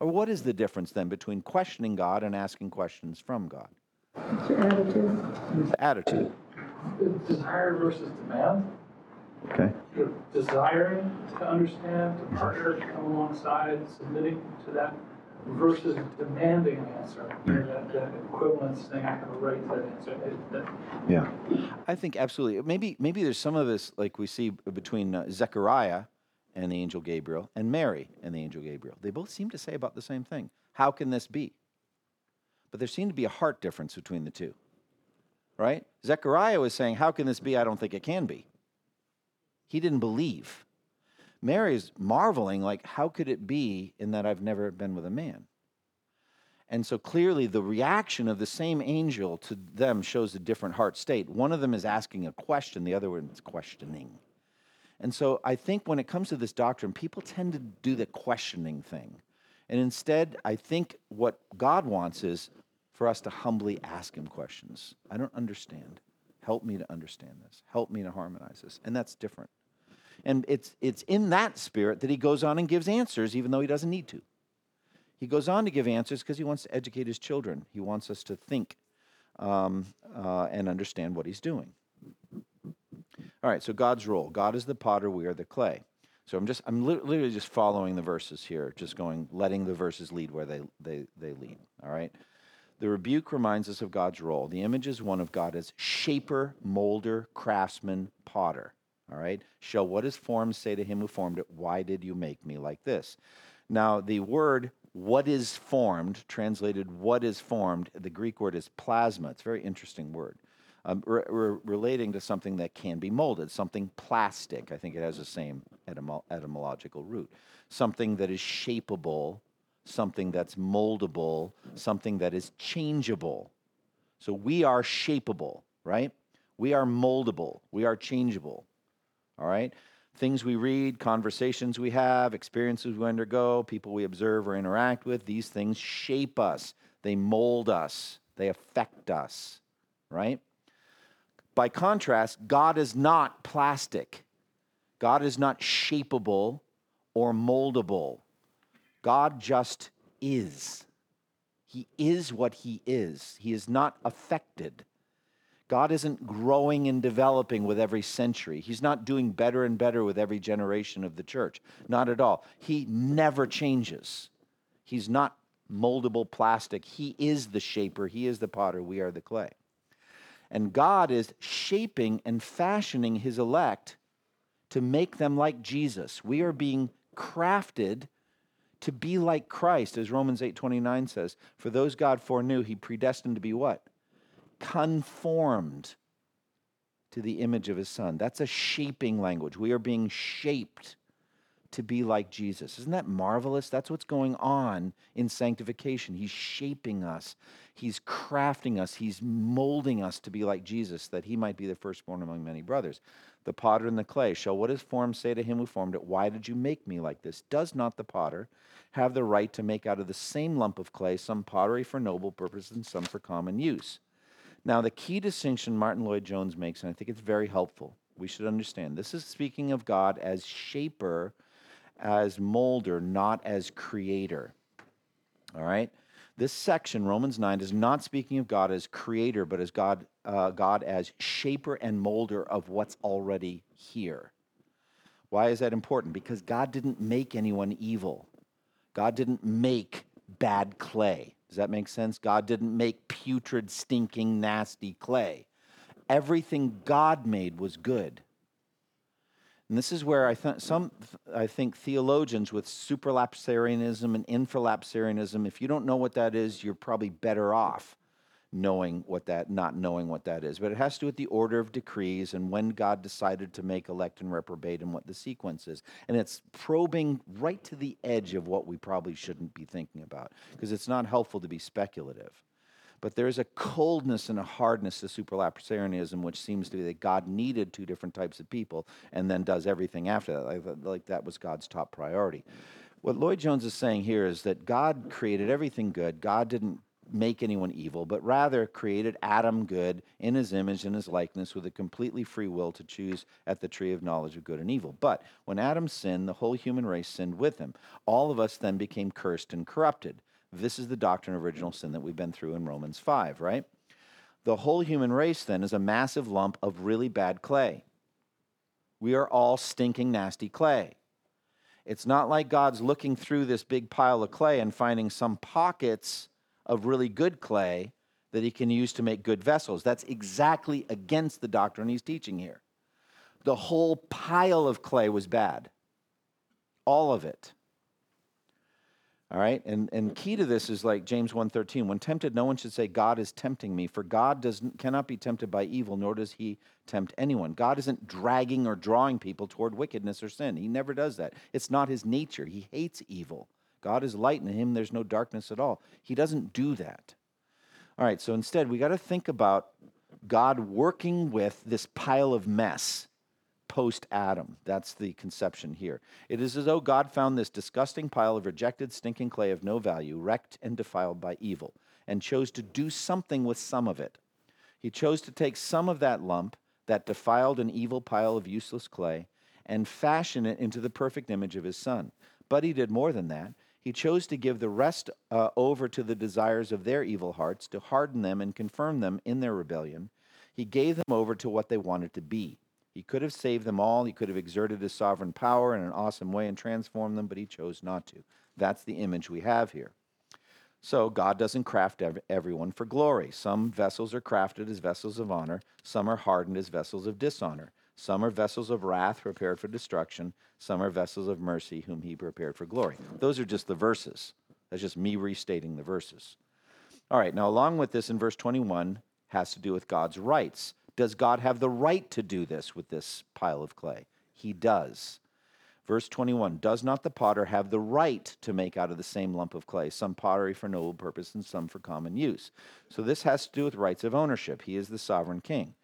Or what is the difference then between questioning God and asking questions from God? What's your attitude? Attitude. Desire versus demand. Okay. You're desiring to understand, to partner, to come alongside, submitting to that versus demanding an answer. You know, that, that equivalence saying I have a right to that answer. It- that- Yeah. I think absolutely. Maybe maybe there's some of this like we see between uh, Zechariah and the angel Gabriel and Mary and the angel Gabriel. They both seem to say about the same thing. How can this be? But there seemed to be a heart difference between the two. Right? Zechariah was saying, "How can this be? I don't think it can be." He didn't believe. Mary's marveling, like, how could it be in that I've never been with a man? And so clearly, the reaction of the same angel to them shows a different heart state. One of them is asking a question, the other one is questioning. And so I think when it comes to this doctrine, people tend to do the questioning thing. And instead, I think what God wants is for us to humbly ask Him questions. I don't understand. Help me to understand this. Help me to harmonize this. And that's different. And it's, it's in that spirit that He goes on and gives answers, even though He doesn't need to. He goes on to give answers because he wants to educate his children. He wants us to think um, uh, and understand what he's doing. All right, so God's role. God is the potter, we are the clay. So I'm just, I'm literally just following the verses here, just going, letting the verses lead where they, they, they lead. All right. The rebuke reminds us of God's role. The image is one of God as shaper, molder, craftsman, potter. All right. Show what his forms say to him who formed it. Why did you make me like this? Now, the word what is formed, translated what is formed, the Greek word is plasma. It's a very interesting word. Um, re- re- relating to something that can be molded, something plastic. I think it has the same etymo- etymological root. Something that is shapeable, something that's moldable, something that is changeable. So we are shapeable, right? We are moldable, we are changeable. All right? things we read, conversations we have, experiences we undergo, people we observe or interact with, these things shape us. They mold us. They affect us, right? By contrast, God is not plastic. God is not shapeable or moldable. God just is. He is what He is. He is not affected. God isn't growing and developing with every century. He's not doing better and better with every generation of the church. Not at all. He never changes. He's not moldable plastic. He is the shaper, He is the potter, we are the clay. And God is shaping and fashioning His elect to make them like Jesus. We are being crafted to be like Christ, as Romans 8:29 says. For those God foreknew, He predestined to be what? conformed to the image of his son. That's a shaping language. We are being shaped to be like Jesus. Isn't that marvelous? That's what's going on in sanctification. He's shaping us, He's crafting us, He's molding us to be like Jesus, that He might be the firstborn among many brothers. The potter and the clay shall what his form say to him who formed it? Why did you make me like this? Does not the potter have the right to make out of the same lump of clay some pottery for noble purpose and some for common use? Now, the key distinction Martyn Lloyd-Jones makes, and I think it's very helpful, we should understand this is speaking of God as shaper, as molder, not as creator. All right? This section, Romans 9, is not speaking of God as creator, but as God, uh, God as shaper and molder of what's already here. Why is that important? Because God didn't make anyone evil. God didn't make bad clay. Does that make sense? God didn't make putrid, stinking, nasty clay. Everything God made was good. And this is where I th- some I think theologians with supralapsarianism and infralapsarianism, if you don't know what that is, you're probably better off knowing what that, not knowing what that is. But it has to do with the order of decrees and when God decided to make elect and reprobate and what the sequence is. And it's probing right to the edge of what we probably shouldn't be thinking about because it's not helpful to be speculative. But there's a coldness and a hardness to supralapsarianism, which seems to be that God needed two different types of people and then does everything after that. Like, like that was God's top priority. What Lloyd Jones is saying here is that God created everything good. God didn't make anyone evil, but rather created Adam good in his image and his likeness with a completely free will to choose at the tree of knowledge of good and evil. But when Adam sinned, the whole human race sinned with him. All of us then became cursed and corrupted. This is the doctrine of original sin that we've been through in Romans 5, right? The whole human race then is a massive lump of really bad clay. We are all stinking, nasty clay. It's not like God's looking through this big pile of clay and finding some pockets of really good clay that he can use to make good vessels. That's exactly against the doctrine he's teaching here. The whole pile of clay was bad, all of it. All right? And and key to this is like James 1:13, when tempted no one should say God is tempting me, for God does cannot be tempted by evil nor does he tempt anyone. God isn't dragging or drawing people toward wickedness or sin. He never does that. It's not his nature. He hates evil. God is light and in him there's no darkness at all. He doesn't do that. All right, so instead we got to think about God working with this pile of mess post Adam. That's the conception here. It is as though God found this disgusting pile of rejected, stinking clay of no value, wrecked and defiled by evil, and chose to do something with some of it. He chose to take some of that lump, that defiled and evil pile of useless clay, and fashion it into the perfect image of his Son. But he did more than that. He chose to give the rest uh, over to the desires of their evil hearts, to harden them and confirm them in their rebellion. He gave them over to what they wanted to be. He could have saved them all. He could have exerted his sovereign power in an awesome way and transformed them, but he chose not to. That's the image we have here. So God doesn't craft ev- everyone for glory. Some vessels are crafted as vessels of honor, some are hardened as vessels of dishonor. Some are vessels of wrath prepared for destruction, some are vessels of mercy whom he prepared for glory. Those are just the verses. That's just me restating the verses. All right, now along with this in verse 21 has to do with God's rights. Does God have the right to do this with this pile of clay? He does. Verse 21 Does not the potter have the right to make out of the same lump of clay some pottery for noble purpose and some for common use? So this has to do with rights of ownership. He is the sovereign king.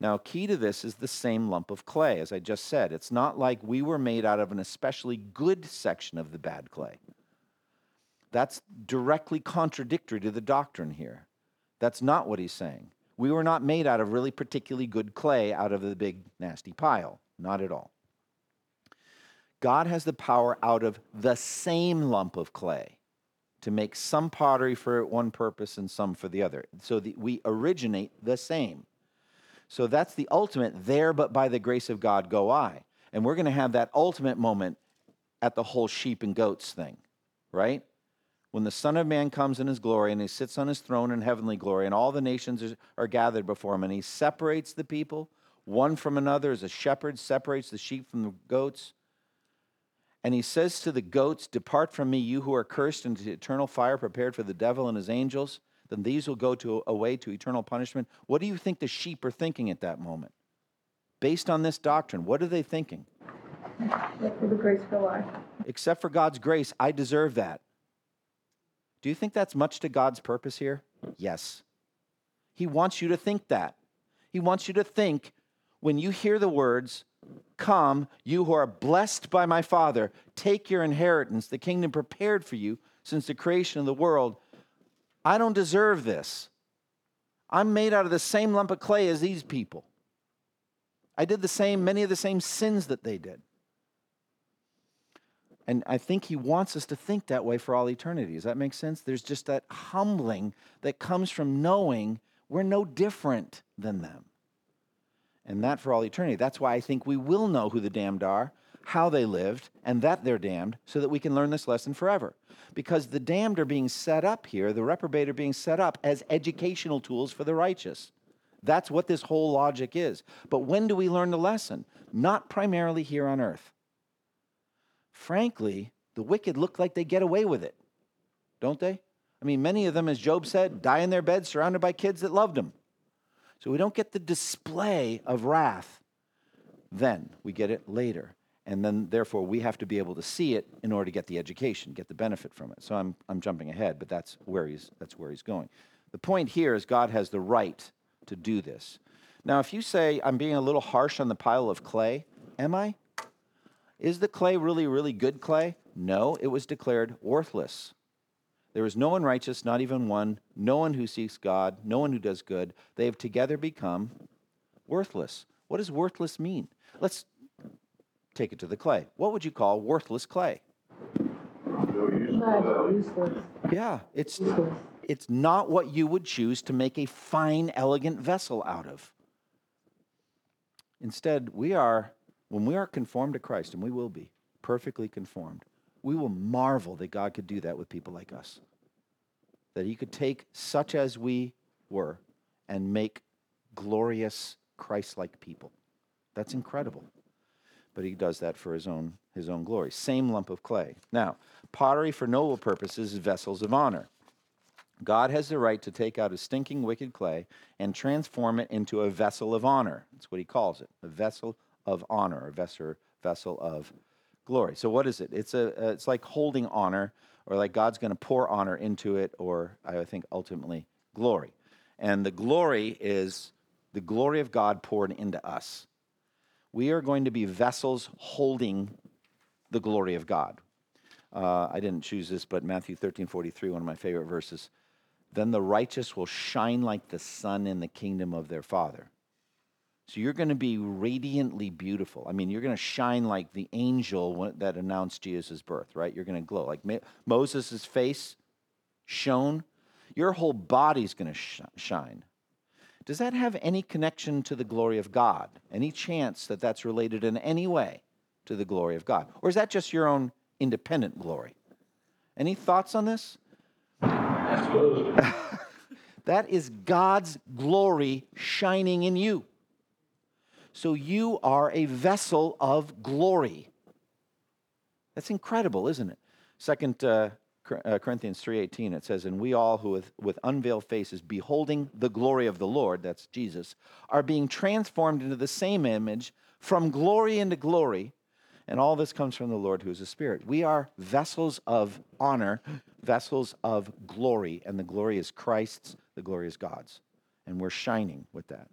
Now, key to this is the same lump of clay, as I just said. It's not like we were made out of an especially good section of the bad clay. That's directly contradictory to the doctrine here. That's not what he's saying. We were not made out of really particularly good clay out of the big nasty pile. Not at all. God has the power out of the same lump of clay to make some pottery for one purpose and some for the other. So that we originate the same. So that's the ultimate there, but by the grace of God go I. And we're going to have that ultimate moment at the whole sheep and goats thing, right? When the Son of Man comes in his glory and he sits on his throne in heavenly glory, and all the nations are, gathered before him, and he separates the people one from another as a shepherd separates the sheep from the goats. And he says to the goats, Depart from me, you who are cursed, into eternal fire prepared for the devil and his angels. Then these will go to, away to eternal punishment. What do you think the sheep are thinking at that moment? Based on this doctrine, what are they thinking? For the grace for life. Except for God's grace, I deserve that. Do you think that's much to God's purpose here? Yes. He wants you to think that. He wants you to think when you hear the words, Come, you who are blessed by my Father, take your inheritance, the kingdom prepared for you since the creation of the world. I don't deserve this. I'm made out of the same lump of clay as these people. I did the same, many of the same sins that they did. And I think he wants us to think that way for all eternity. Does that make sense? There's just that humbling that comes from knowing we're no different than them. And that for all eternity. That's why I think we will know who the damned are, how they lived, and that they're damned, so that we can learn this lesson forever. Because the damned are being set up here, the reprobate are being set up as educational tools for the righteous. That's what this whole logic is. But when do we learn the lesson? Not primarily here on earth. Frankly, the wicked look like they get away with it, don't they? I mean, many of them, as Job said, die in their beds surrounded by kids that loved them. So we don't get the display of wrath then. We get it later. And then, therefore, we have to be able to see it in order to get the education, get the benefit from it. So I'm, I'm jumping ahead, but that's where, he's, that's where he's going. The point here is God has the right to do this. Now, if you say, I'm being a little harsh on the pile of clay, am I? Is the clay really, really good clay? No, it was declared worthless. There is no one righteous, not even one, no one who seeks God, no one who does good. They have together become worthless. What does worthless mean? Let's take it to the clay. What would you call worthless clay? Yeah, it's it's not what you would choose to make a fine, elegant vessel out of. Instead, we are, when we are conformed to Christ, and we will be perfectly conformed, we will marvel that God could do that with people like us. That He could take such as we were and make glorious Christ like people. That's incredible. but he does that for his own his own glory. Same lump of clay. Now, pottery for noble purposes is vessels of honor. God has the right to take out a stinking, wicked clay and transform it into a vessel of honor. That's what he calls it, a vessel of honor, a vessel vessel of glory. So what is it? It's a it's like holding honor, or like God's going to pour honor into it, or I think ultimately glory. And the glory is the glory of God poured into us. We are going to be vessels holding the glory of God. Uh, I didn't choose this, but Matthew 13 43, one of my favorite verses. Then the righteous will shine like the sun in the kingdom of their Father. So you're going to be radiantly beautiful. I mean, you're going to shine like the angel that announced Jesus' birth, right? You're going to glow. Like Ma- Moses' face shone, your whole body's going to sh- shine. Does that have any connection to the glory of God? Any chance that that's related in any way to the glory of God? Or is that just your own independent glory? Any thoughts on this? I suppose. That is God's glory shining in you. So you are a vessel of glory. That's incredible, isn't it? Second uh, uh, Corinthians 3:18 it says, "And we all who with, with unveiled faces beholding the glory of the Lord, that's Jesus, are being transformed into the same image from glory into glory." And all this comes from the Lord who is a spirit. We are vessels of honor, vessels of glory, and the glory is Christ's, the glory is God's. And we're shining with that.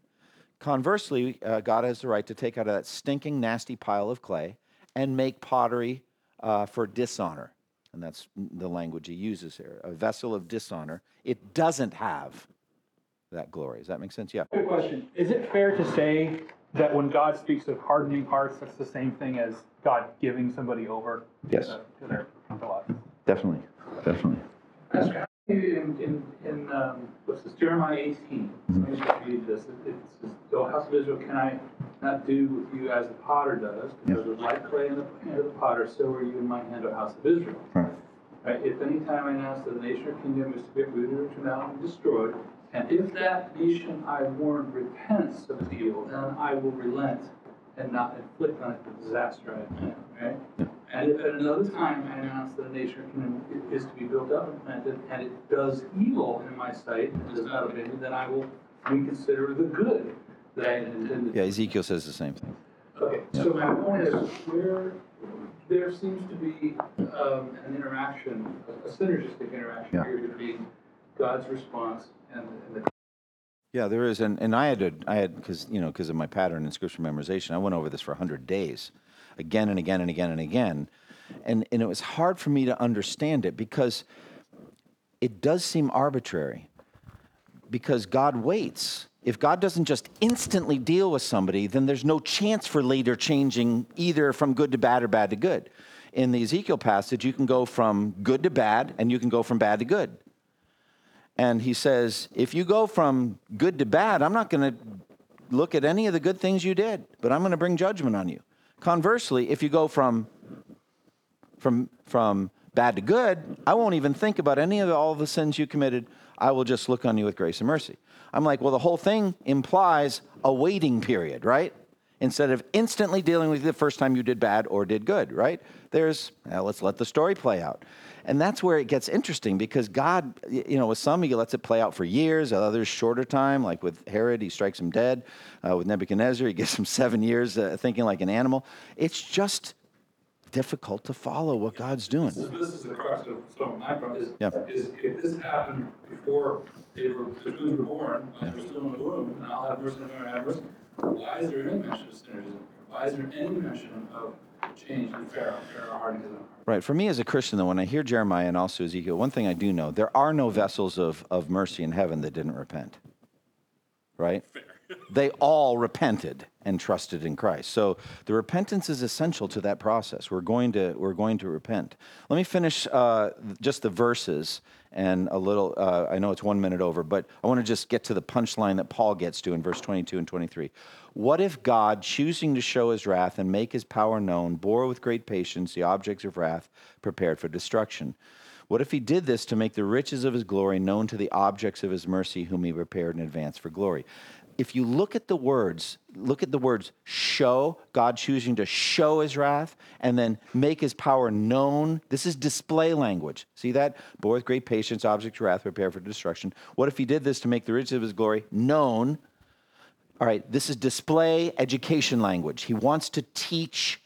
Conversely, uh, God has the right to take out of that stinking, nasty pile of clay and make pottery uh, for dishonor. And that's the language he uses here a vessel of dishonor. It doesn't have that glory. Does that make sense? Yeah. Good question. Is it fair to say that when God speaks of hardening hearts, that's the same thing as God giving somebody over Yes. to, to their to? Definitely. Definitely. Pastor, how do you, in, in, in, um, what's this, Jeremiah eighteen, let me just read this, It- it says, O house of Israel, can I not do with you as the potter does? Because with like clay in the hand of the potter, so are you in my hand, O house of Israel. Right. Right, if any time I announce that a nation or kingdom is to be uprooted or turned out and destroyed, and if that nation I warn repents of its evil, then I will relent and not inflict on it the disaster I plan, right? And if at another time I announce that a nation or is to be built up and planted, and it does evil in my sight and does not obey me, then I will reconsider the good that I had intended. Yeah, Ezekiel says the same thing. Okay, so my point is, where there seems to be um, an interaction, a synergistic interaction Yeah. here between God's response and and the Yeah, there is, and, and I had to, I had because you know because of my pattern in scripture memorization, I went over this for hundred days, again and again and again and again, and and it was hard for me to understand it because it does seem arbitrary, because God waits. If God doesn't just instantly deal with somebody, then there's no chance for later changing either from good to bad or bad to good. In the Ezekiel passage, you can go from good to bad, and you can go from bad to good. And he says, if you go from good to bad, I'm not going to look at any of the good things you did, but I'm going to bring judgment on you. Conversely, if you go from from from bad to good, I won't even think about any of the, all the sins you committed. I will just look on you with grace and mercy. I'm like, well, the whole thing implies a waiting period, right? Instead of instantly dealing with you the first time you did bad or did good, right? There's, well, let's let the story play out. And that's where it gets interesting because God, you know, with some, he lets it play out for years, others shorter time, like with Herod, he strikes him dead. Uh, with Nebuchadnezzar, he gives him seven years uh, thinking like an animal. It's just difficult to follow what God's doing. This is, this is the crux of some my problem, is, Yeah. is if this happened before they were, born, when they were still in the womb, and I'll have mercy on them, I have mercy. Why is there any mention of synergism? Why is there any mention of change in Pharaoh, Pharaoh hardening his own? Right. For me as a Christian, though, when I hear Jeremiah and also Ezekiel, one thing I do know there are no vessels of, of mercy in heaven that didn't repent. Right? They all repented and trusted in Christ. So the repentance is essential to that process. We're going to, we're going to repent. Let me finish uh, just the verses and a little, uh, I know it's one minute over, but I want to just get to the punchline that Paul gets to in verse 22 and 23. What if God, choosing to show his wrath and make his power known, bore with great patience the objects of wrath prepared for destruction? What if he did this to make the riches of his glory known to the objects of his mercy, whom he prepared in advance for glory? If you look at the words, look at the words show, God choosing to show his wrath and then make his power known. This is display language. See that? But with great patience, object of wrath, prepare for destruction. What if he did this to make the riches of his glory known? All right, this is display education language. He wants to teach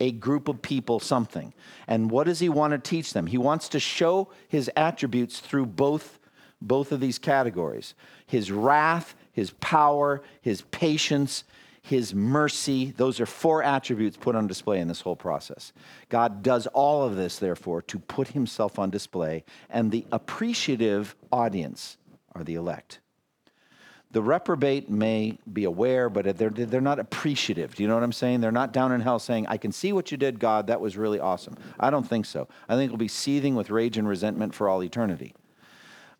a group of people something. And what does he want to teach them? He wants to show his attributes through both, both of these categories his wrath, his power, his patience, his mercy. Those are four attributes put on display in this whole process. God does all of this, therefore, to put himself on display, and the appreciative audience are the elect the reprobate may be aware, but they're, they're not appreciative. Do you know what I'm saying? They're not down in hell saying, I can see what you did, God. That was really awesome. I don't think so. I think we'll be seething with rage and resentment for all eternity.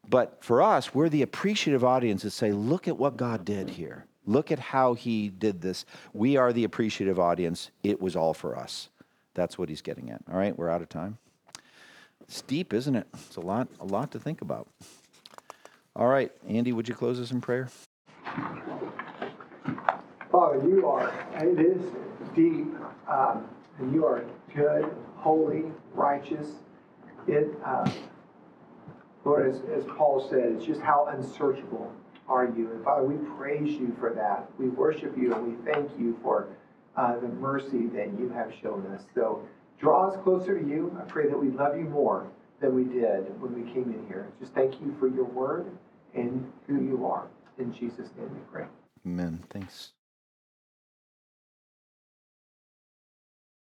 But for us, we're the appreciative audience that say, look at what God did here. Look at how he did this. We are the appreciative audience. It was all for us. That's what he's getting at. All right, we're out of time. It's deep, isn't it? It's a lot, a lot to think about. All right, Andy, would you close us in prayer? Father, you are, it is deep, um, you are good, holy, righteous. It, uh, Lord, as, as Paul said, it's just how unsearchable are you. And Father, we praise you for that. We worship you and we thank you for uh, the mercy that you have shown us. So draw us closer to you. I pray that we love you more than we did when we came in here. Just thank you for your word and who you are. In Jesus' name we pray. Amen. Thanks.